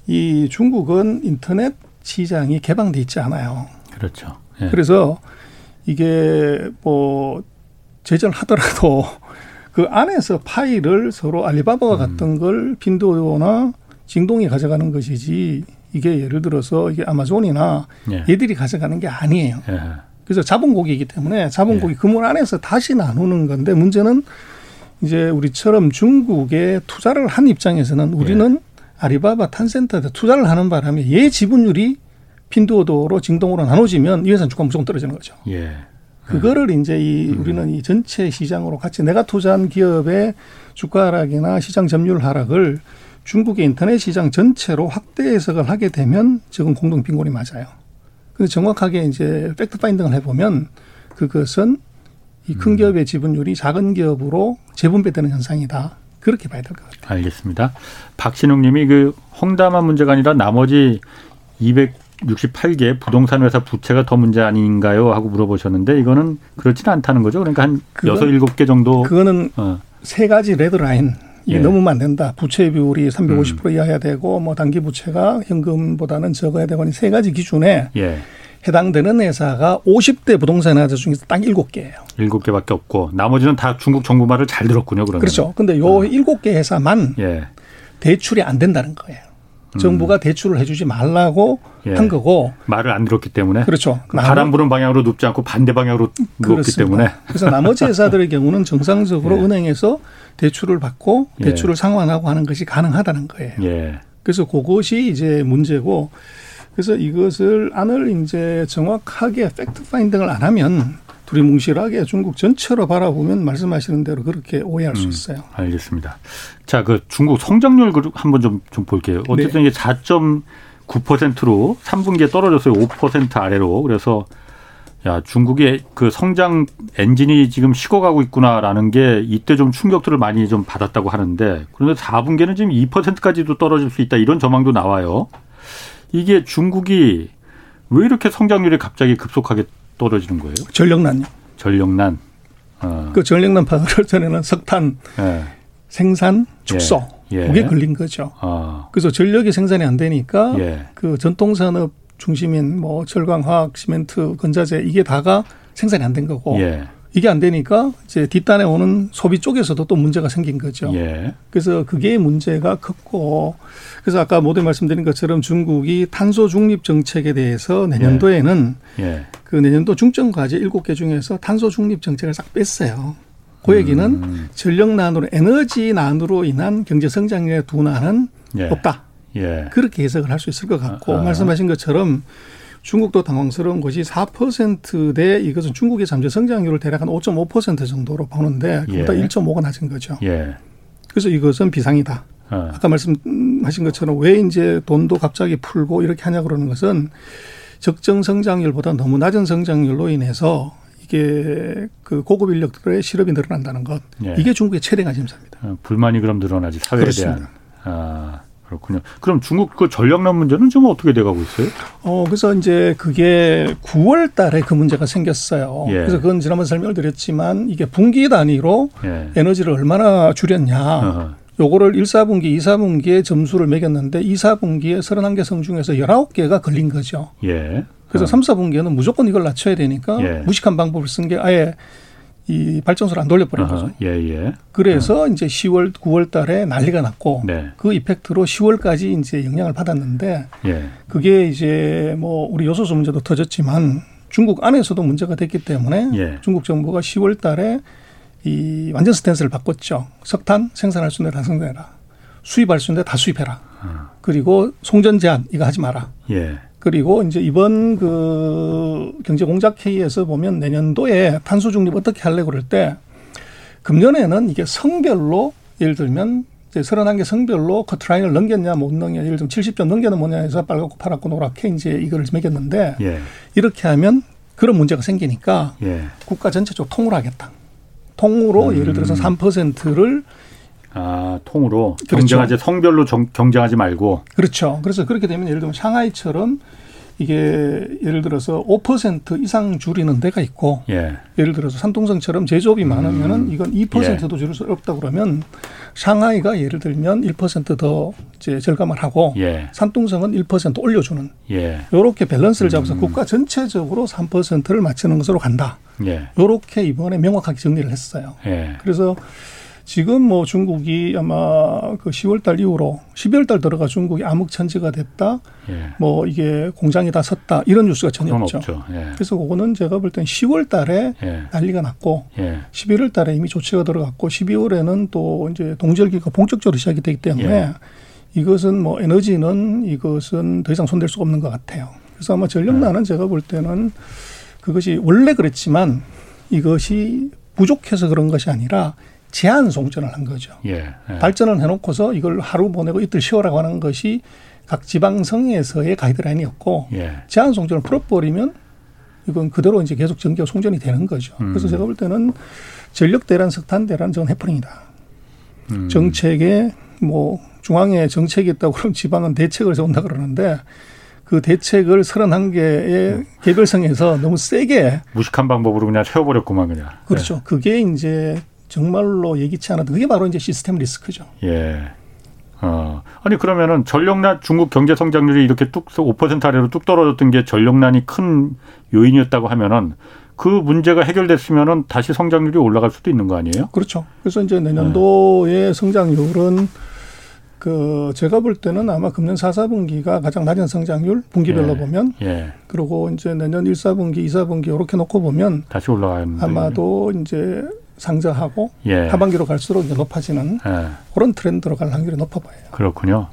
이 중국은 인터넷 시장이 개방돼 있지 않아요. 그렇죠. 예. 그래서 이게 뭐 제재를 하더라도 그 안에서 파일을 서로 알리바바가 갔던 음. 걸 핀도나 징동이 가져가는 것이지 이게 예를 들어서 이게 아마존이나 예. 얘들이 가져가는 게 아니에요. 예. 그래서 자본고기이기 때문에 자본고기 예. 그물 안에서 다시 나누는 건데 문제는 이제 우리처럼 중국에 투자를 한 입장에서는 우리는 예. 아리바바 탄센터에 투자를 하는 바람에 얘 지분율이 핀도어도로 징동으로 나눠지면 이 회사는 주가 무조건 떨어지는 거죠. 예. 그거를 이제 이 음. 우리는 이 전체 시장으로 같이 내가 투자한 기업의 주가 하락이나 시장 점유율 하락을 중국의 인터넷 시장 전체로 확대 해석을 하게 되면 지금 공동 빈곤이 맞아요. 근데 정확하게 이제 팩트 파인딩을 해보면 그것은 이큰 음. 기업의 지분율이 작은 기업으로 재분배되는 현상이다. 그렇게 봐야 될 것 같아요. 알겠습니다. 박신웅 님이 그 홍다만 문제가 아니라 나머지 268개 부동산 회사 부채가 더 문제 아닌가요? 하고 물어보셨는데 이거는 그렇지는 않다는 거죠. 그러니까 한 여섯 일곱 개 정도 그거는 어. 세 가지 레드라인 이게 예. 넘으면 안 된다. 부채 비율이 350% 음. 이하야 되고 뭐 단기 부채가 현금보다는 적어야 되고 세 가지 기준에 예. 해당되는 회사가 50대 부동산 회사 중에서 딱 7개예요. 7개밖에 없고 나머지는 다 중국 정부 말을 잘 들었군요. 그러면. 그렇죠. 근데 요 어. 7개 회사만 예. 대출이 안 된다는 거예요. 정부가 음. 대출을 해주지 말라고 예. 한 거고 말을 안 들었기 때문에 그렇죠. 그 바람 부는 방향으로 눕지 않고 반대 방향으로 눕기 때문에 그래서 나머지 회사들의 경우는 정상적으로 예. 은행에서 대출을 받고 예. 대출을 상환하고 하는 것이 가능하다는 거예요. 예. 그래서 그것이 이제 문제고 그래서 이것을 안을 이제 정확하게 팩트 파인딩을 안 하면 둘이 뭉실하게 중국 전체로 바라보면 말씀하시는 대로 그렇게 오해할 수 음, 있어요. 음, 알겠습니다. 자, 그 중국 성장률 한번 좀, 좀 볼게요. 어쨌든 네. 이게 4.9%로 3분기에 떨어졌어요. 5% 아래로. 그래서 야, 중국의 그 성장 엔진이 지금 식어가고 있구나라는 게 이때 좀 충격들을 많이 좀 받았다고 하는데 그런데 4분기에는 지금 2%까지도 떨어질 수 있다 이런 전망도 나와요. 이게 중국이 왜 이렇게 성장률이 갑자기 급속하게 떨어지는 거예요? 전력난요. 전력난. 어. 그 전력난 파를 전에는 석탄 예. 생산 축소 예. 예. 그게 걸린 거죠. 어. 그래서 전력이 생산이 안 되니까 예. 그 전통 산업 중심인 뭐 철강, 화학, 시멘트, 건자재 이게 다가 생산이 안 된 거고 예. 이게 안 되니까 이제 뒷단에 오는 소비 쪽에서도 또 문제가 생긴 거죠. 예. 그래서 그게 문제가 컸고 그래서 아까 모두 말씀드린 것처럼 중국이 탄소 중립 정책에 대해서 내년도에는 예. 예. 그 내년도 중점 과제 일곱 개 중에서 탄소 중립 정책을 싹 뺐어요. 그 얘기는 음. 전력난으로 에너지난으로 인한 경제 성장의 둔화는 예. 없다. 예. 그렇게 해석을 할 수 있을 것 같고 아, 아. 말씀하신 것처럼 중국도 당황스러운 것이 4%대 이것은 중국의 잠재 성장률을 대략 한 5.5% 정도로 보는데 그보다 예. 1.5가 낮은 거죠. 예. 그래서 이것은 비상이다. 어. 아까 말씀하신 것처럼 왜 이제 돈도 갑자기 풀고 이렇게 하냐 그러는 것은 적정 성장률보다 너무 낮은 성장률로 인해서 이게 그 고급 인력들의 실업이 늘어난다는 것 예. 이게 중국의 최대가 짐사입니다. 어, 불만이 그럼 늘어나지 사회에 그렇습니다. 대한. 아. 그렇군요. 그럼 중국 그 전력난 문제는 좀 어떻게 돼가고 있어요? 어 그래서 이제 그게 9월 달에 그 문제가 생겼어요. 예. 그래서 그건 지난번 설명을 드렸지만 이게 분기 단위로 예. 에너지를 얼마나 줄였냐. 어허. 요거를 1, 4분기, 2, 4분기에 점수를 매겼는데 2, 4분기에 31개 성 중에서 19개가 걸린 거죠. 예. 그래서 어. 3, 4분기에는 무조건 이걸 낮춰야 되니까 예. 무식한 방법을 쓴 게 아예 이 발전소를 안 돌려버린 거죠. 예, 예. 그래서 어. 이제 10월, 9월 달에 난리가 났고 네. 그 이펙트로 10월까지 이제 영향을 받았는데 예. 그게 이제 뭐 우리 요소수 문제도 터졌지만 중국 안에서도 문제가 됐기 때문에 예. 중국 정부가 10월 달에 이 완전 스탠스를 바꿨죠. 석탄 생산할 수 있는데 다 생산해라. 수입할 수 있는데 다 수입해라. 어. 그리고 송전 제한 이거 하지 마라. 예. 그리고 이제 이번 그 경제 공작 회의에서 보면 내년도에 탄소 중립 어떻게 할래 그럴 때 금년에는 이게 성별로 예를 들면 이제 서른한 개 성별로 커트라인을 넘겼냐 못 넘겼냐 예를 들면 70점 넘겨는 뭐냐 해서 빨갛고 파랗고 노랗게 이제 이거를 매겼는데 예. 이렇게 하면 그런 문제가 생기니까 예. 국가 전체적으로 통을 하겠다. 통으로 음. 예를 들어서 3%를 아, 통으로 그렇죠. 경쟁하지 성별로 정, 경쟁하지 말고 그렇죠. 그래서 그렇게 되면 예를 들면 상하이처럼 이게 예를 들어서 5% 이상 줄이는 데가 있고 예. 를 들어서 산동성처럼 제조업이 음. 많으면은 이건 2%도 예. 줄일 수 없다 그러면 상하이가 예를 들면 1%더 이제 절감을 하고 예. 산동성은 1% 올려주는 예. 요렇게 밸런스를 잡아서 음. 국가 전체적으로 3%를 맞추는 것으로 간다. 예. 요렇게 이번에 명확하게 정리를 했어요. 예. 그래서 지금 뭐 중국이 아마 그 10월 달 이후로 12월 달 들어가 중국이 암흑천지가 됐다. 예. 뭐 이게 공장이 다 섰다. 이런 뉴스가 전혀 없죠. 없죠. 예. 그래서 그거는 제가 볼 땐 10월 달에 예. 난리가 났고 예. 11월 달에 이미 조치가 들어갔고 12월에는 또 이제 동절기가 본격적으로 시작이 되기 때문에 예. 이것은 뭐 에너지는 이것은 더 이상 손댈 수가 없는 것 같아요. 그래서 아마 전력난은 예. 제가 볼 때는 그것이 원래 그랬지만 이것이 부족해서 그런 것이 아니라 제한 송전을 한 거죠. 예, 예. 발전을 해놓고서 이걸 하루 보내고 이틀 쉬어라고 하는 것이 각 지방성에서의 가이드라인이었고 예. 제한 송전을 풀어버리면 이건 그대로 이제 계속 전기가 송전이 되는 거죠. 음. 그래서 제가 볼 때는 전력 대란, 석탄 대란 저건 해프닝이다. 음. 정책에 뭐 중앙에 정책이 있다고 그러면 지방은 대책을 세운다 그러는데 그 대책을 31개의 개별성에서 너무 세게 무식한 방법으로 그냥 채워버렸구만 그냥. 그렇죠. 네. 그게 이제 정말로 예기치 않았던 그게 바로 이제 시스템 리스크죠. 예. 어. 아니 그러면은 전력난 중국 경제 성장률이 이렇게 뚝5% 아래로 뚝 떨어졌던 게 전력난이 큰 요인이었다고 하면은 그 문제가 해결됐으면은 다시 성장률이 올라갈 수도 있는 거 아니에요? 그렇죠. 그래서 이제 내년도의 네. 성장률은 그 제가 볼 때는 아마 금년 4, 4분기가 가장 낮은 성장률 분기별로 예. 보면 예. 그리고 이제 내년 1, 4분기, 2, 4분기 이렇게 놓고 보면 다시 올라가는 아마도 이제 상저하고 예. 하반기로 갈수록 이제 높아지는 예. 그런 트렌드로 갈 확률이 높아 보여요. 그렇군요.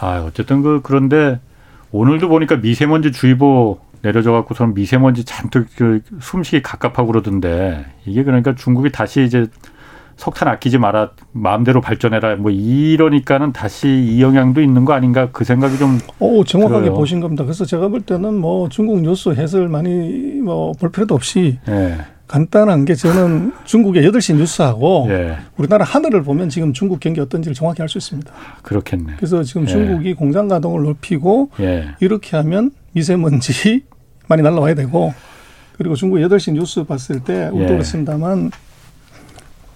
아 어쨌든 그 그런데 오늘도 보니까 미세먼지 주의보 내려져 갖고서는 미세먼지 잔뜩 그 숨쉬기 갑갑하고 그러던데 이게 그러니까 중국이 다시 이제 석탄 아끼지 마라 마음대로 발전해라 뭐 이러니까는 다시 이 영향도 있는 거 아닌가 그 생각이 좀 오, 정확하게 들어요. 보신 겁니다. 그래서 제가 볼 때는 뭐 중국 뉴스 해설 많이 뭐 볼 필요도 없이 예. 간단한 게 저는 중국의 여덟 시 뉴스하고 예. 우리나라 하늘을 보면 지금 중국 경기 어떤지를 정확히 알 수 있습니다. 그렇겠네. 그래서 지금 예. 중국이 공장 가동을 높이고 예. 이렇게 하면 미세먼지 많이 날라와야 되고 그리고 중국 여덟 시 뉴스 봤을 때 우리도 예. 그렇습니다만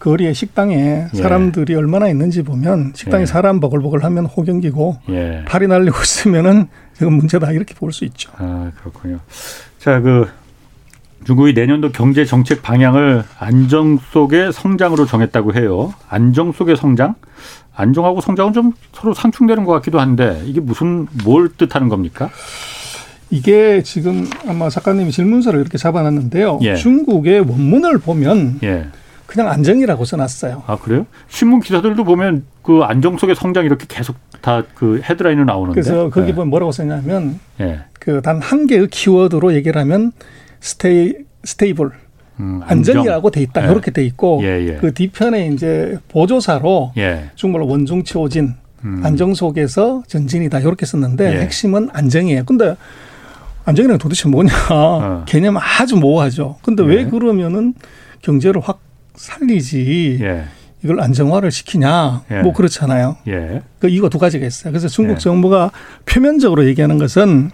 거리에 식당에 예. 사람들이 얼마나 있는지 보면 식당에 예. 사람 버글버글 하면 호경기고 팔이 날리고 있으면은 지금 문제다 이렇게 볼 수 있죠. 아 그렇군요. 자 그 중국이 내년도 경제 정책 방향을 안정 속의 성장으로 정했다고 해요. 안정 속의 성장? 안정하고 성장은 좀 서로 상충되는 것 같기도 한데 이게 무슨 뭘 뜻하는 겁니까? 이게 지금 아마 작가님이 질문서를 이렇게 잡아놨는데요. 예. 중국의 원문을 보면 예. 그냥 안정이라고 써놨어요. 아 그래요? 신문 기사들도 보면 그 안정 속의 성장 이렇게 계속 다 그 헤드라인으로 나오는데. 그래서 거기 예. 보면 뭐라고 써냐면 예. 그단 한 개의 키워드로 얘기를 하면 stay stable 음, 안정이라고 돼 있다. 예. 이렇게 돼 있고 예, 예. 그 뒤편에 이제 보조사로 예. 정말로 稳中求进 음. 안정 속에서 전진이다. 이렇게 썼는데 예. 핵심은 안정이에요. 근데 안정이란 도대체 뭐냐? 어. 개념 아주 모호하죠. 근데 왜 예. 그러면은 경제를 확 살리지 이걸 안정화를 시키냐? 뭐 그렇잖아요. 그 이거 두 가지가 있어요. 그래서 중국 정부가 표면적으로 얘기하는 것은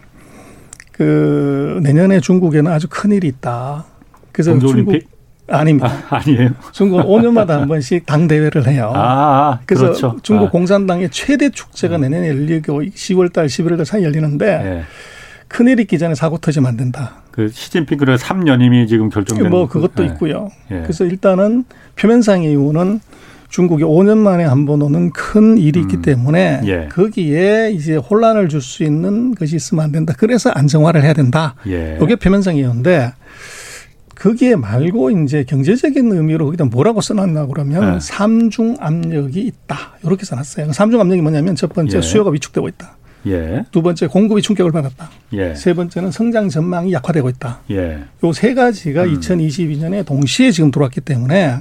그 내년에 중국에는 아주 큰 일이 있다. 그래서 중국 아닙니다. 아, 니에요 중국은 5년마다 한 번씩 당 대회를 해요. 아, 아 그래서 그렇죠. 중국 아. 공산당의 최대 축제가 내년에 열리고 10월 달, 11월 달 사이 열리는데 네. 큰일 있기 전에 사고 터지면 안 된다. 그 시진핑 그래 3년임이 지금 결정된 뭐 그것도 네. 있고요. 예. 그래서 일단은 표면상의 이유는 중국이 5년 만에 한 번 오는 큰 일이 있기 음. 때문에 예. 거기에 이제 혼란을 줄 수 있는 것이 있으면 안 된다. 그래서 안정화를 해야 된다. 예. 이게 표면상이었는데 거기에 말고 이제 경제적인 의미로 거기다 뭐라고 써놨나 그러면 네. 삼중 압력이 있다. 이렇게 써놨어요. 삼중 압력이 뭐냐면 첫 번째 예. 수요가 위축되고 있다. 예. 두 번째 공급이 충격을 받았다. 예. 세 번째는 성장 전망이 약화되고 있다. 예. 요세 가지가 음. 2022년에 동시에 지금 들어왔기 때문에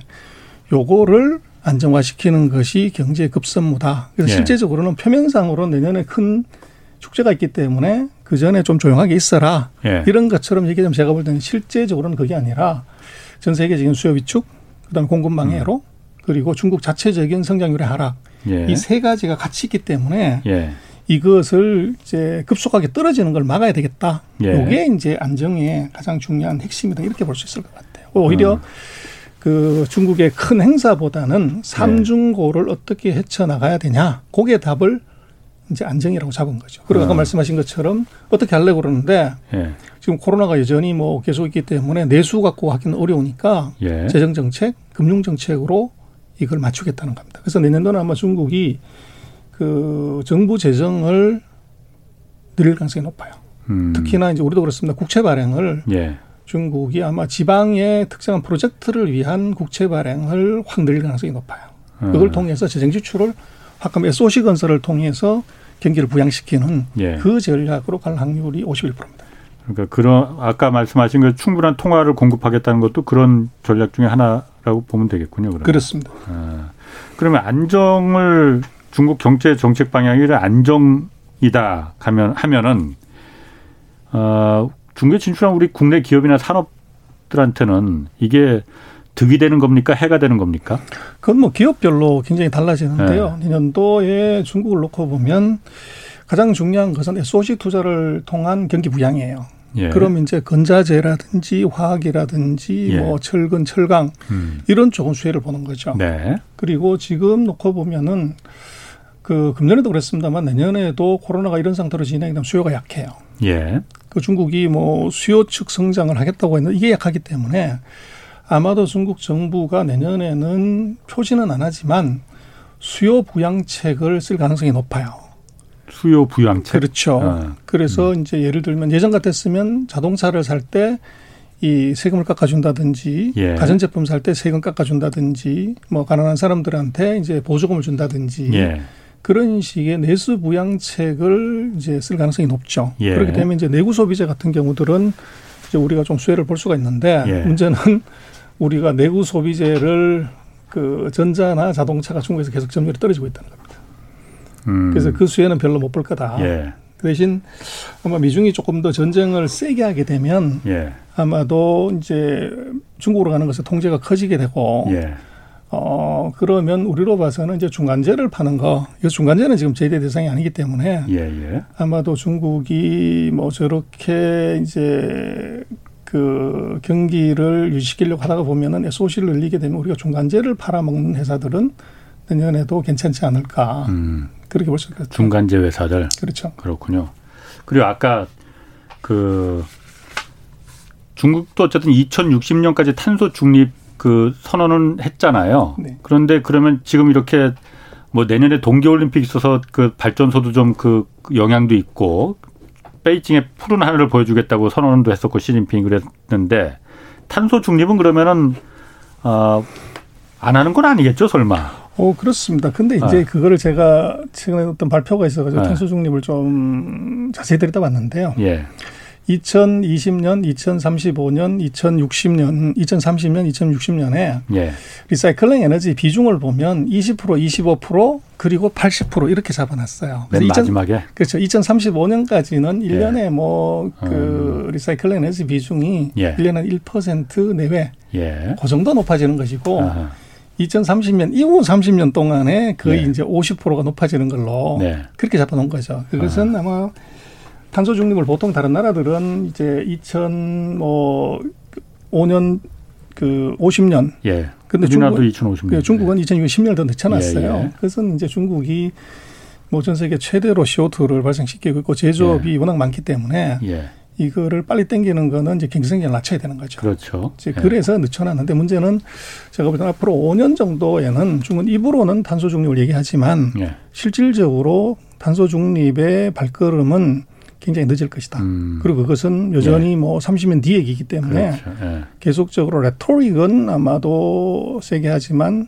요거를 안정화시키는 것이 경제 급선무다. 그래서 예. 실제적으로는 표면상으로 내년에 큰 축제가 있기 때문에 그 전에 좀 조용하게 있어라. 예. 이런 것처럼 얘기하면 제가 볼 때는 실제적으로는 그게 아니라 전 세계적인 수요 위축, 그다음에 공급 방해로 음. 그리고 중국 자체적인 성장률의 하락 예. 이세 가지가 같이 있기 때문에 예. 이것을 이제 급속하게 떨어지는 걸 막아야 되겠다. 예. 이게 이제 안정의 가장 중요한 핵심이다 이렇게 볼 수 있을 것 같아요. 오히려 음. 그 중국의 큰 행사보다는 삼중고를 네. 어떻게 헤쳐나가야 되냐. 그게 답을 이제 안정이라고 잡은 거죠. 그리고 아까 음. 말씀하신 것처럼 어떻게 하려고 그러는데 예. 지금 코로나가 여전히 뭐 계속 있기 때문에 내수 갖고 하기는 어려우니까 예. 재정 정책, 금융 정책으로 이걸 맞추겠다는 겁니다. 그래서 내년도는 아마 중국이 그 정부 재정을 늘릴 가능성이 높아요. 음. 특히나 이제 우리도 그렇습니다. 국채 발행을 예. 중국이 아마 지방의 특정한 프로젝트를 위한 국채 발행을 확 늘릴 가능성이 높아요. 그걸 음. 통해서 재정 지출을 확하면 SOC 건설을 통해서 경기를 부양시키는 예. 그 전략으로 갈 확률이 51%입니다. 그러니까 그런 아까 말씀하신 그 충분한 통화를 공급하겠다는 것도 그런 전략 중에 하나라고 보면 되겠군요. 그러면. 그렇습니다. 아, 그러면 안정을 중국 경제 정책 방향이 안정이다 하면 하면은 어, 중국에 진출한 우리 국내 기업이나 산업들한테는 이게 득이 되는 겁니까? 해가 되는 겁니까? 그건 뭐 기업별로 굉장히 달라지는데요. 네. 내년도에 중국을 놓고 보면 가장 중요한 것은 소식 투자를 통한 경기 부양이에요. 예. 그럼 이제 건자재라든지 화학이라든지 예. 뭐 철근, 철강 음. 이런 쪽은 수혜를 보는 거죠. 네. 그리고 지금 놓고 보면은 그 금년에도 그랬습니다만 내년에도 코로나가 이런 상태로 진행되면 수요가 약해요. 예. 그 중국이 뭐 수요 측 성장을 하겠다고 했는데 이게 약하기 때문에 아마도 중국 정부가 내년에는 표시는 안 하지만 수요 부양책을 쓸 가능성이 높아요. 수요 부양책. 그렇죠. 아. 그래서 음. 이제 예를 들면 예전 같았으면 자동차를 살 때 이 세금을 깎아준다든지 예. 가전제품 살 때 세금 깎아준다든지 뭐 가난한 사람들한테 이제 보조금을 준다든지 예. 그런 식의 내수 부양책을 이제 쓸 가능성이 높죠. 예. 그렇게 되면 이제 내구 소비재 같은 경우들은 이제 우리가 좀 수혜를 볼 수가 있는데 예. 문제는 우리가 내구 소비재를 그 전자나 자동차가 중국에서 계속 점유율이 떨어지고 있다는 겁니다. 음. 그래서 그 수혜는 별로 못 볼 거다. 예. 그 대신 아마 미중이 조금 더 전쟁을 세게 하게 되면 예. 아마도 이제 중국으로 가는 것의 통제가 커지게 되고 예. 어 그러면 우리로 봐서는 이제 중간재를 파는 거, 이 중간재는 지금 제재 대상이 아니기 때문에 예, 예. 아마도 중국이 뭐 저렇게 이제 그 경기를 유지시키려고 하다가 보면은 SOC를 늘리게 되면 우리가 중간재를 팔아먹는 회사들은 내년에도 괜찮지 않을까. 음. 그렇게 볼 수 있겠죠. 중간재 회사들. 그렇죠. 그렇군요. 그리고 아까 그 중국도 어쨌든 2060년까지 탄소 중립 그 선언은 했잖아요. 네. 그런데 그러면 지금 이렇게 뭐 내년에 동계올림픽 있어서 그 발전소도 좀 그 영향도 있고 베이징의 푸른 하늘을 보여주겠다고 선언도 했었고 시진핑이 그랬는데 탄소 중립은 그러면은 어안 하는 건 아니겠죠, 설마? 어 그렇습니다. 근데 이제 아. 그거를 제가 최근에 어떤 발표가 있어가지고 아. 탄소 중립을 좀 자세히 들여다봤는데요. 예. 2020년, 2035년, 2060년, 2030년, 2060년에 예. 리사이클링 에너지 비중을 보면 20% 25% 그리고 80% 이렇게 잡아놨어요. 맨 2000, 마지막에 그렇죠. 2035년까지는 1년에 예. 뭐그 음. 리사이클링 에너지 비중이 예. 1년에 1% 내외 예. 그 정도 높아지는 것이고 아하. 2030년 이후 30년 동안에 거의 네. 이제 50%가 높아지는 걸로 네. 그렇게 잡아놓은 거죠. 그것은 아. 아마 탄소 중립을 보통 다른 나라들은 이제 2000뭐 5년 그 50년. 예. 근데 중국 2050년. 그 중국은 2010년 더 늦춰놨어요. 예, 예. 그래서 이제 중국이 뭐 전 세계 최대로 CO2를 발생시키고 있고 제조업이 예. 워낙 많기 때문에 예. 이거를 빨리 땡기는 거는 이제 경쟁력을 낮춰야 되는 거죠. 그렇죠. 이제 예. 그래서 늦춰놨는데 문제는 제가 볼 때는 앞으로 5년 정도에는 중국은 입으로는 탄소 중립을 얘기하지만 예. 실질적으로 탄소 중립의 발걸음은 굉장히 늦을 것이다. 음. 그리고 그것은 여전히 예. 뭐 30년 뒤 얘기이기 때문에 그렇죠. 예. 계속적으로 레토릭은 아마도 세게 하지만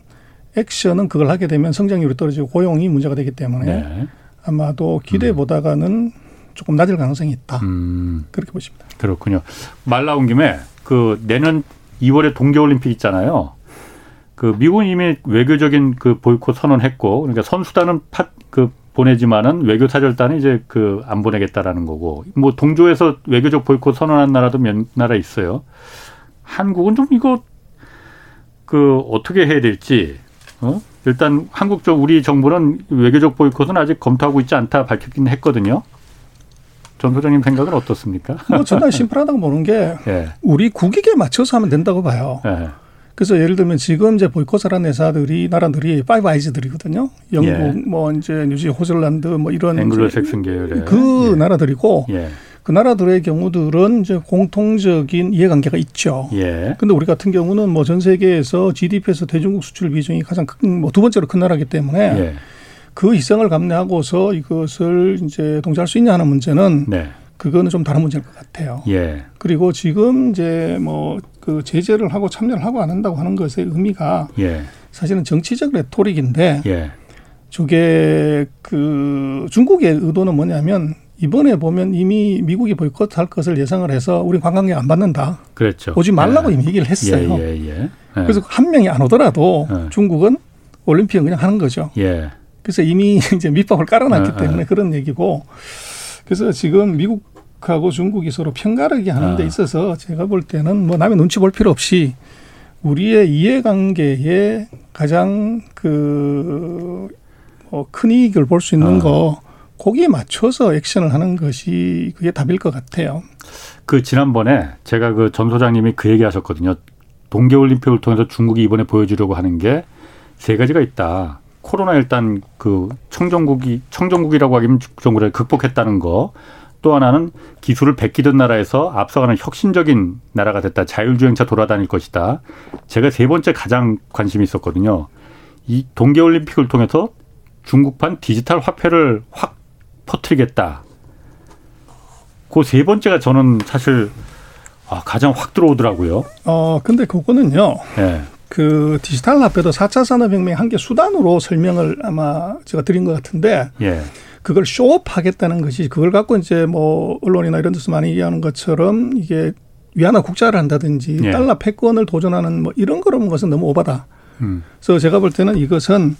액션은 그걸 하게 되면 성장률이 떨어지고 고용이 문제가 되기 때문에 네. 아마도 기대보다가는 조금 낮을 가능성이 있다. 음. 그렇게 보십니다. 그렇군요. 말 나온 김에 그 내년 2월에 동계올림픽 있잖아요. 그 미국은 이미 외교적인 그 보이콧 선언했고 그러니까 선수단은 파, 그 보내지만은 외교 사절단은 이제 그 안 보내겠다라는 거고 뭐 동조에서 외교적 보이콧 선언한 나라도 몇 나라 있어요. 한국은 좀 이거 그 어떻게 해야 될지 어? 일단 한국 쪽 우리 정부는 외교적 보이콧은 아직 검토하고 있지 않다 밝혔긴 했거든요. 전 소장님 생각은 어떻습니까? 뭐 저는 심플하다고 보는 게 예. 우리 국익에 맞춰서 하면 된다고 봐요. 예. 그래서 예를 들면 지금 이제 보이콧을 한 회사들이 나라들이 Five Eyes들이거든요. 영국, 예. 뭐 이제 뉴지, 호슬란드 뭐 이런 앵글로색슨 계열의 그 예. 나라들이고 예. 그 나라들의 경우들은 이제 공통적인 이해관계가 있죠. 예. 근데 우리 같은 경우는 뭐 전 세계에서 GDP에서 대중국 수출 비중이 가장 큰 뭐 두 번째로 큰 나라기 때문에 예. 그 희생을 감내하고서 이것을 이제 동조할 수 있냐 하는 문제는 네. 그거는 좀 다른 문제일 것 같아요. 예. 그리고 지금 이제 뭐 그 제재를 하고 참여를 하고 안 한다고 하는 것의 의미가 예. 사실은 정치적 레토릭인데 예. 저게 그 중국의 의도는 뭐냐면 이번에 보면 이미 미국이 보이콧할 것을 예상을 해서 우리 관광객 안 받는다. 그렇죠. 오지 말라고 예. 이미 얘기를 했어요. 예, 예, 예. 그래서 한 명이 안 오더라도 예. 중국은 올림픽은 그냥 하는 거죠. 예. 그래서 이미 이제 밑밥을 깔아놨기 때문에 그런 얘기고 그래서 지금 미국 하고 중국이 서로 편가르기 하는 데 아. 있어서 제가 볼 때는 뭐 남의 눈치 볼 필요 없이 우리의 이해관계에 가장 그큰 뭐 이익을 볼 수 있는 아. 거 거기에 맞춰서 액션을 하는 것이 그게 답일 것 같아요. 그 지난번에 제가 그 전 소장님이 그 얘기하셨거든요. 동계올림픽을 통해서 중국이 이번에 보여주려고 하는 게 세 가지가 있다. 코로나 일단 그 청정국이 청정국이라고 하기는 정부를 극복했다는 거. 또 하나는 기술을 베끼던 나라에서 앞서가는 혁신적인 나라가 됐다. 자율주행차 돌아다닐 것이다. 제가 세 번째 가장 관심이 있었거든요. 이 동계올림픽을 통해서 중국판 디지털 화폐를 확 퍼뜨리겠다. 그 세 번째가 저는 사실 아, 가장 확 들어오더라고요. 어, 근데 그거는요. 네. 그 디지털 화폐도 4차 산업혁명 한 개 수단으로 설명을 아마 제가 드린 것 같은데 예. 그걸 쇼업하겠다는 것이 그걸 갖고 이제 뭐 언론이나 이런 데서 많이 얘기하는 것처럼 이게 위안화 국자를 한다든지 예. 달러 패권을 도전하는 뭐 이런 그런 것은 너무 오바다. 음. 그래서 제가 볼 때는 이것은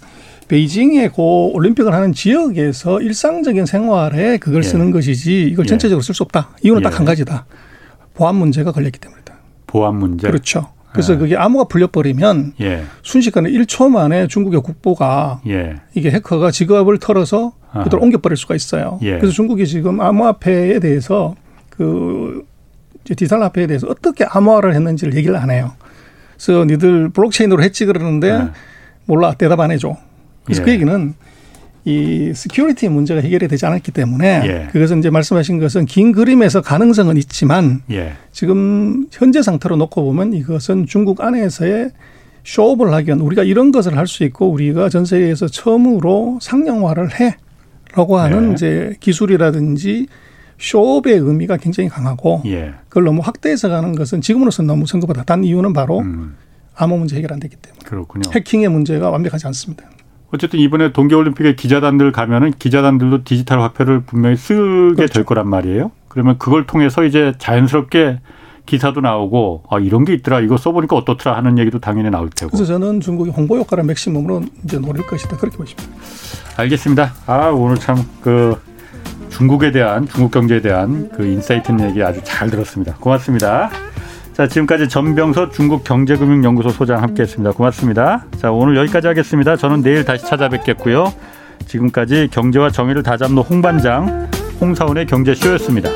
베이징에 고 올림픽을 하는 지역에서 일상적인 생활에 그걸 예. 쓰는 것이지 이걸 예. 전체적으로 쓸 수 없다. 이유는 딱 한 가지다. 보안 문제가 걸렸기 때문이다. 보안 문제. 그렇죠. 그래서 예. 그게 암호가 풀려버리면 예. 순식간에 1초 만에 중국의 국보가 예. 이게 해커가 지갑을 털어서 그대로 옮겨버릴 수가 있어요. 예. 그래서 중국이 지금 암호화폐에 대해서 그 디지털 화폐에 대해서 어떻게 암호화를 했는지를 얘기를 안 해요. 그래서 니들 블록체인으로 했지 그러는데 예. 몰라 대답 안 해줘. 그래서 그 얘기는 이 security 문제가 해결이 되지 않았기 때문에 예. 그것은 이제 말씀하신 것은 긴 그림에서 가능성은 있지만 예. 지금 현재 상태로 놓고 보면 이것은 중국 안에서의 show up을 하기엔 우리가 이런 것을 할 수 있고 우리가 전 세계에서 처음으로 상용화를 해 라고 하는 예. 이제 기술이라든지 쇼업의 의미가 굉장히 강하고 예. 그걸 너무 확대해서 가는 것은 지금으로서는 너무 선거보다 단 이유는 바로 음. 암호 문제 해결 안 되기 때문에 그렇군요. 해킹의 문제가 완벽하지 않습니다. 어쨌든 이번에 동계올림픽에 기자단들 가면은 기자단들도 디지털 화폐를 분명히 쓰게 그렇죠. 될 거란 말이에요. 그러면 그걸 통해서 이제 자연스럽게 기사도 나오고 아 이런 게 있더라 이거 써보니까 어떻더라 하는 얘기도 당연히 나올 테고. 그래서 저는 중국이 홍보 효과를 맥시멈으로 이제 노릴 것이다 그렇게 보십니다. 알겠습니다. 아 오늘 참 그 중국에 대한 중국 경제에 대한 그 인사이트 얘기 아주 잘 들었습니다. 고맙습니다. 자, 지금까지 전병서 중국 경제금융연구소 소장 함께했습니다. 고맙습니다. 자, 오늘 여기까지 하겠습니다. 저는 내일 다시 찾아뵙겠고요. 지금까지 경제와 정의를 다잡는 홍반장 홍사훈의 경제쇼였습니다.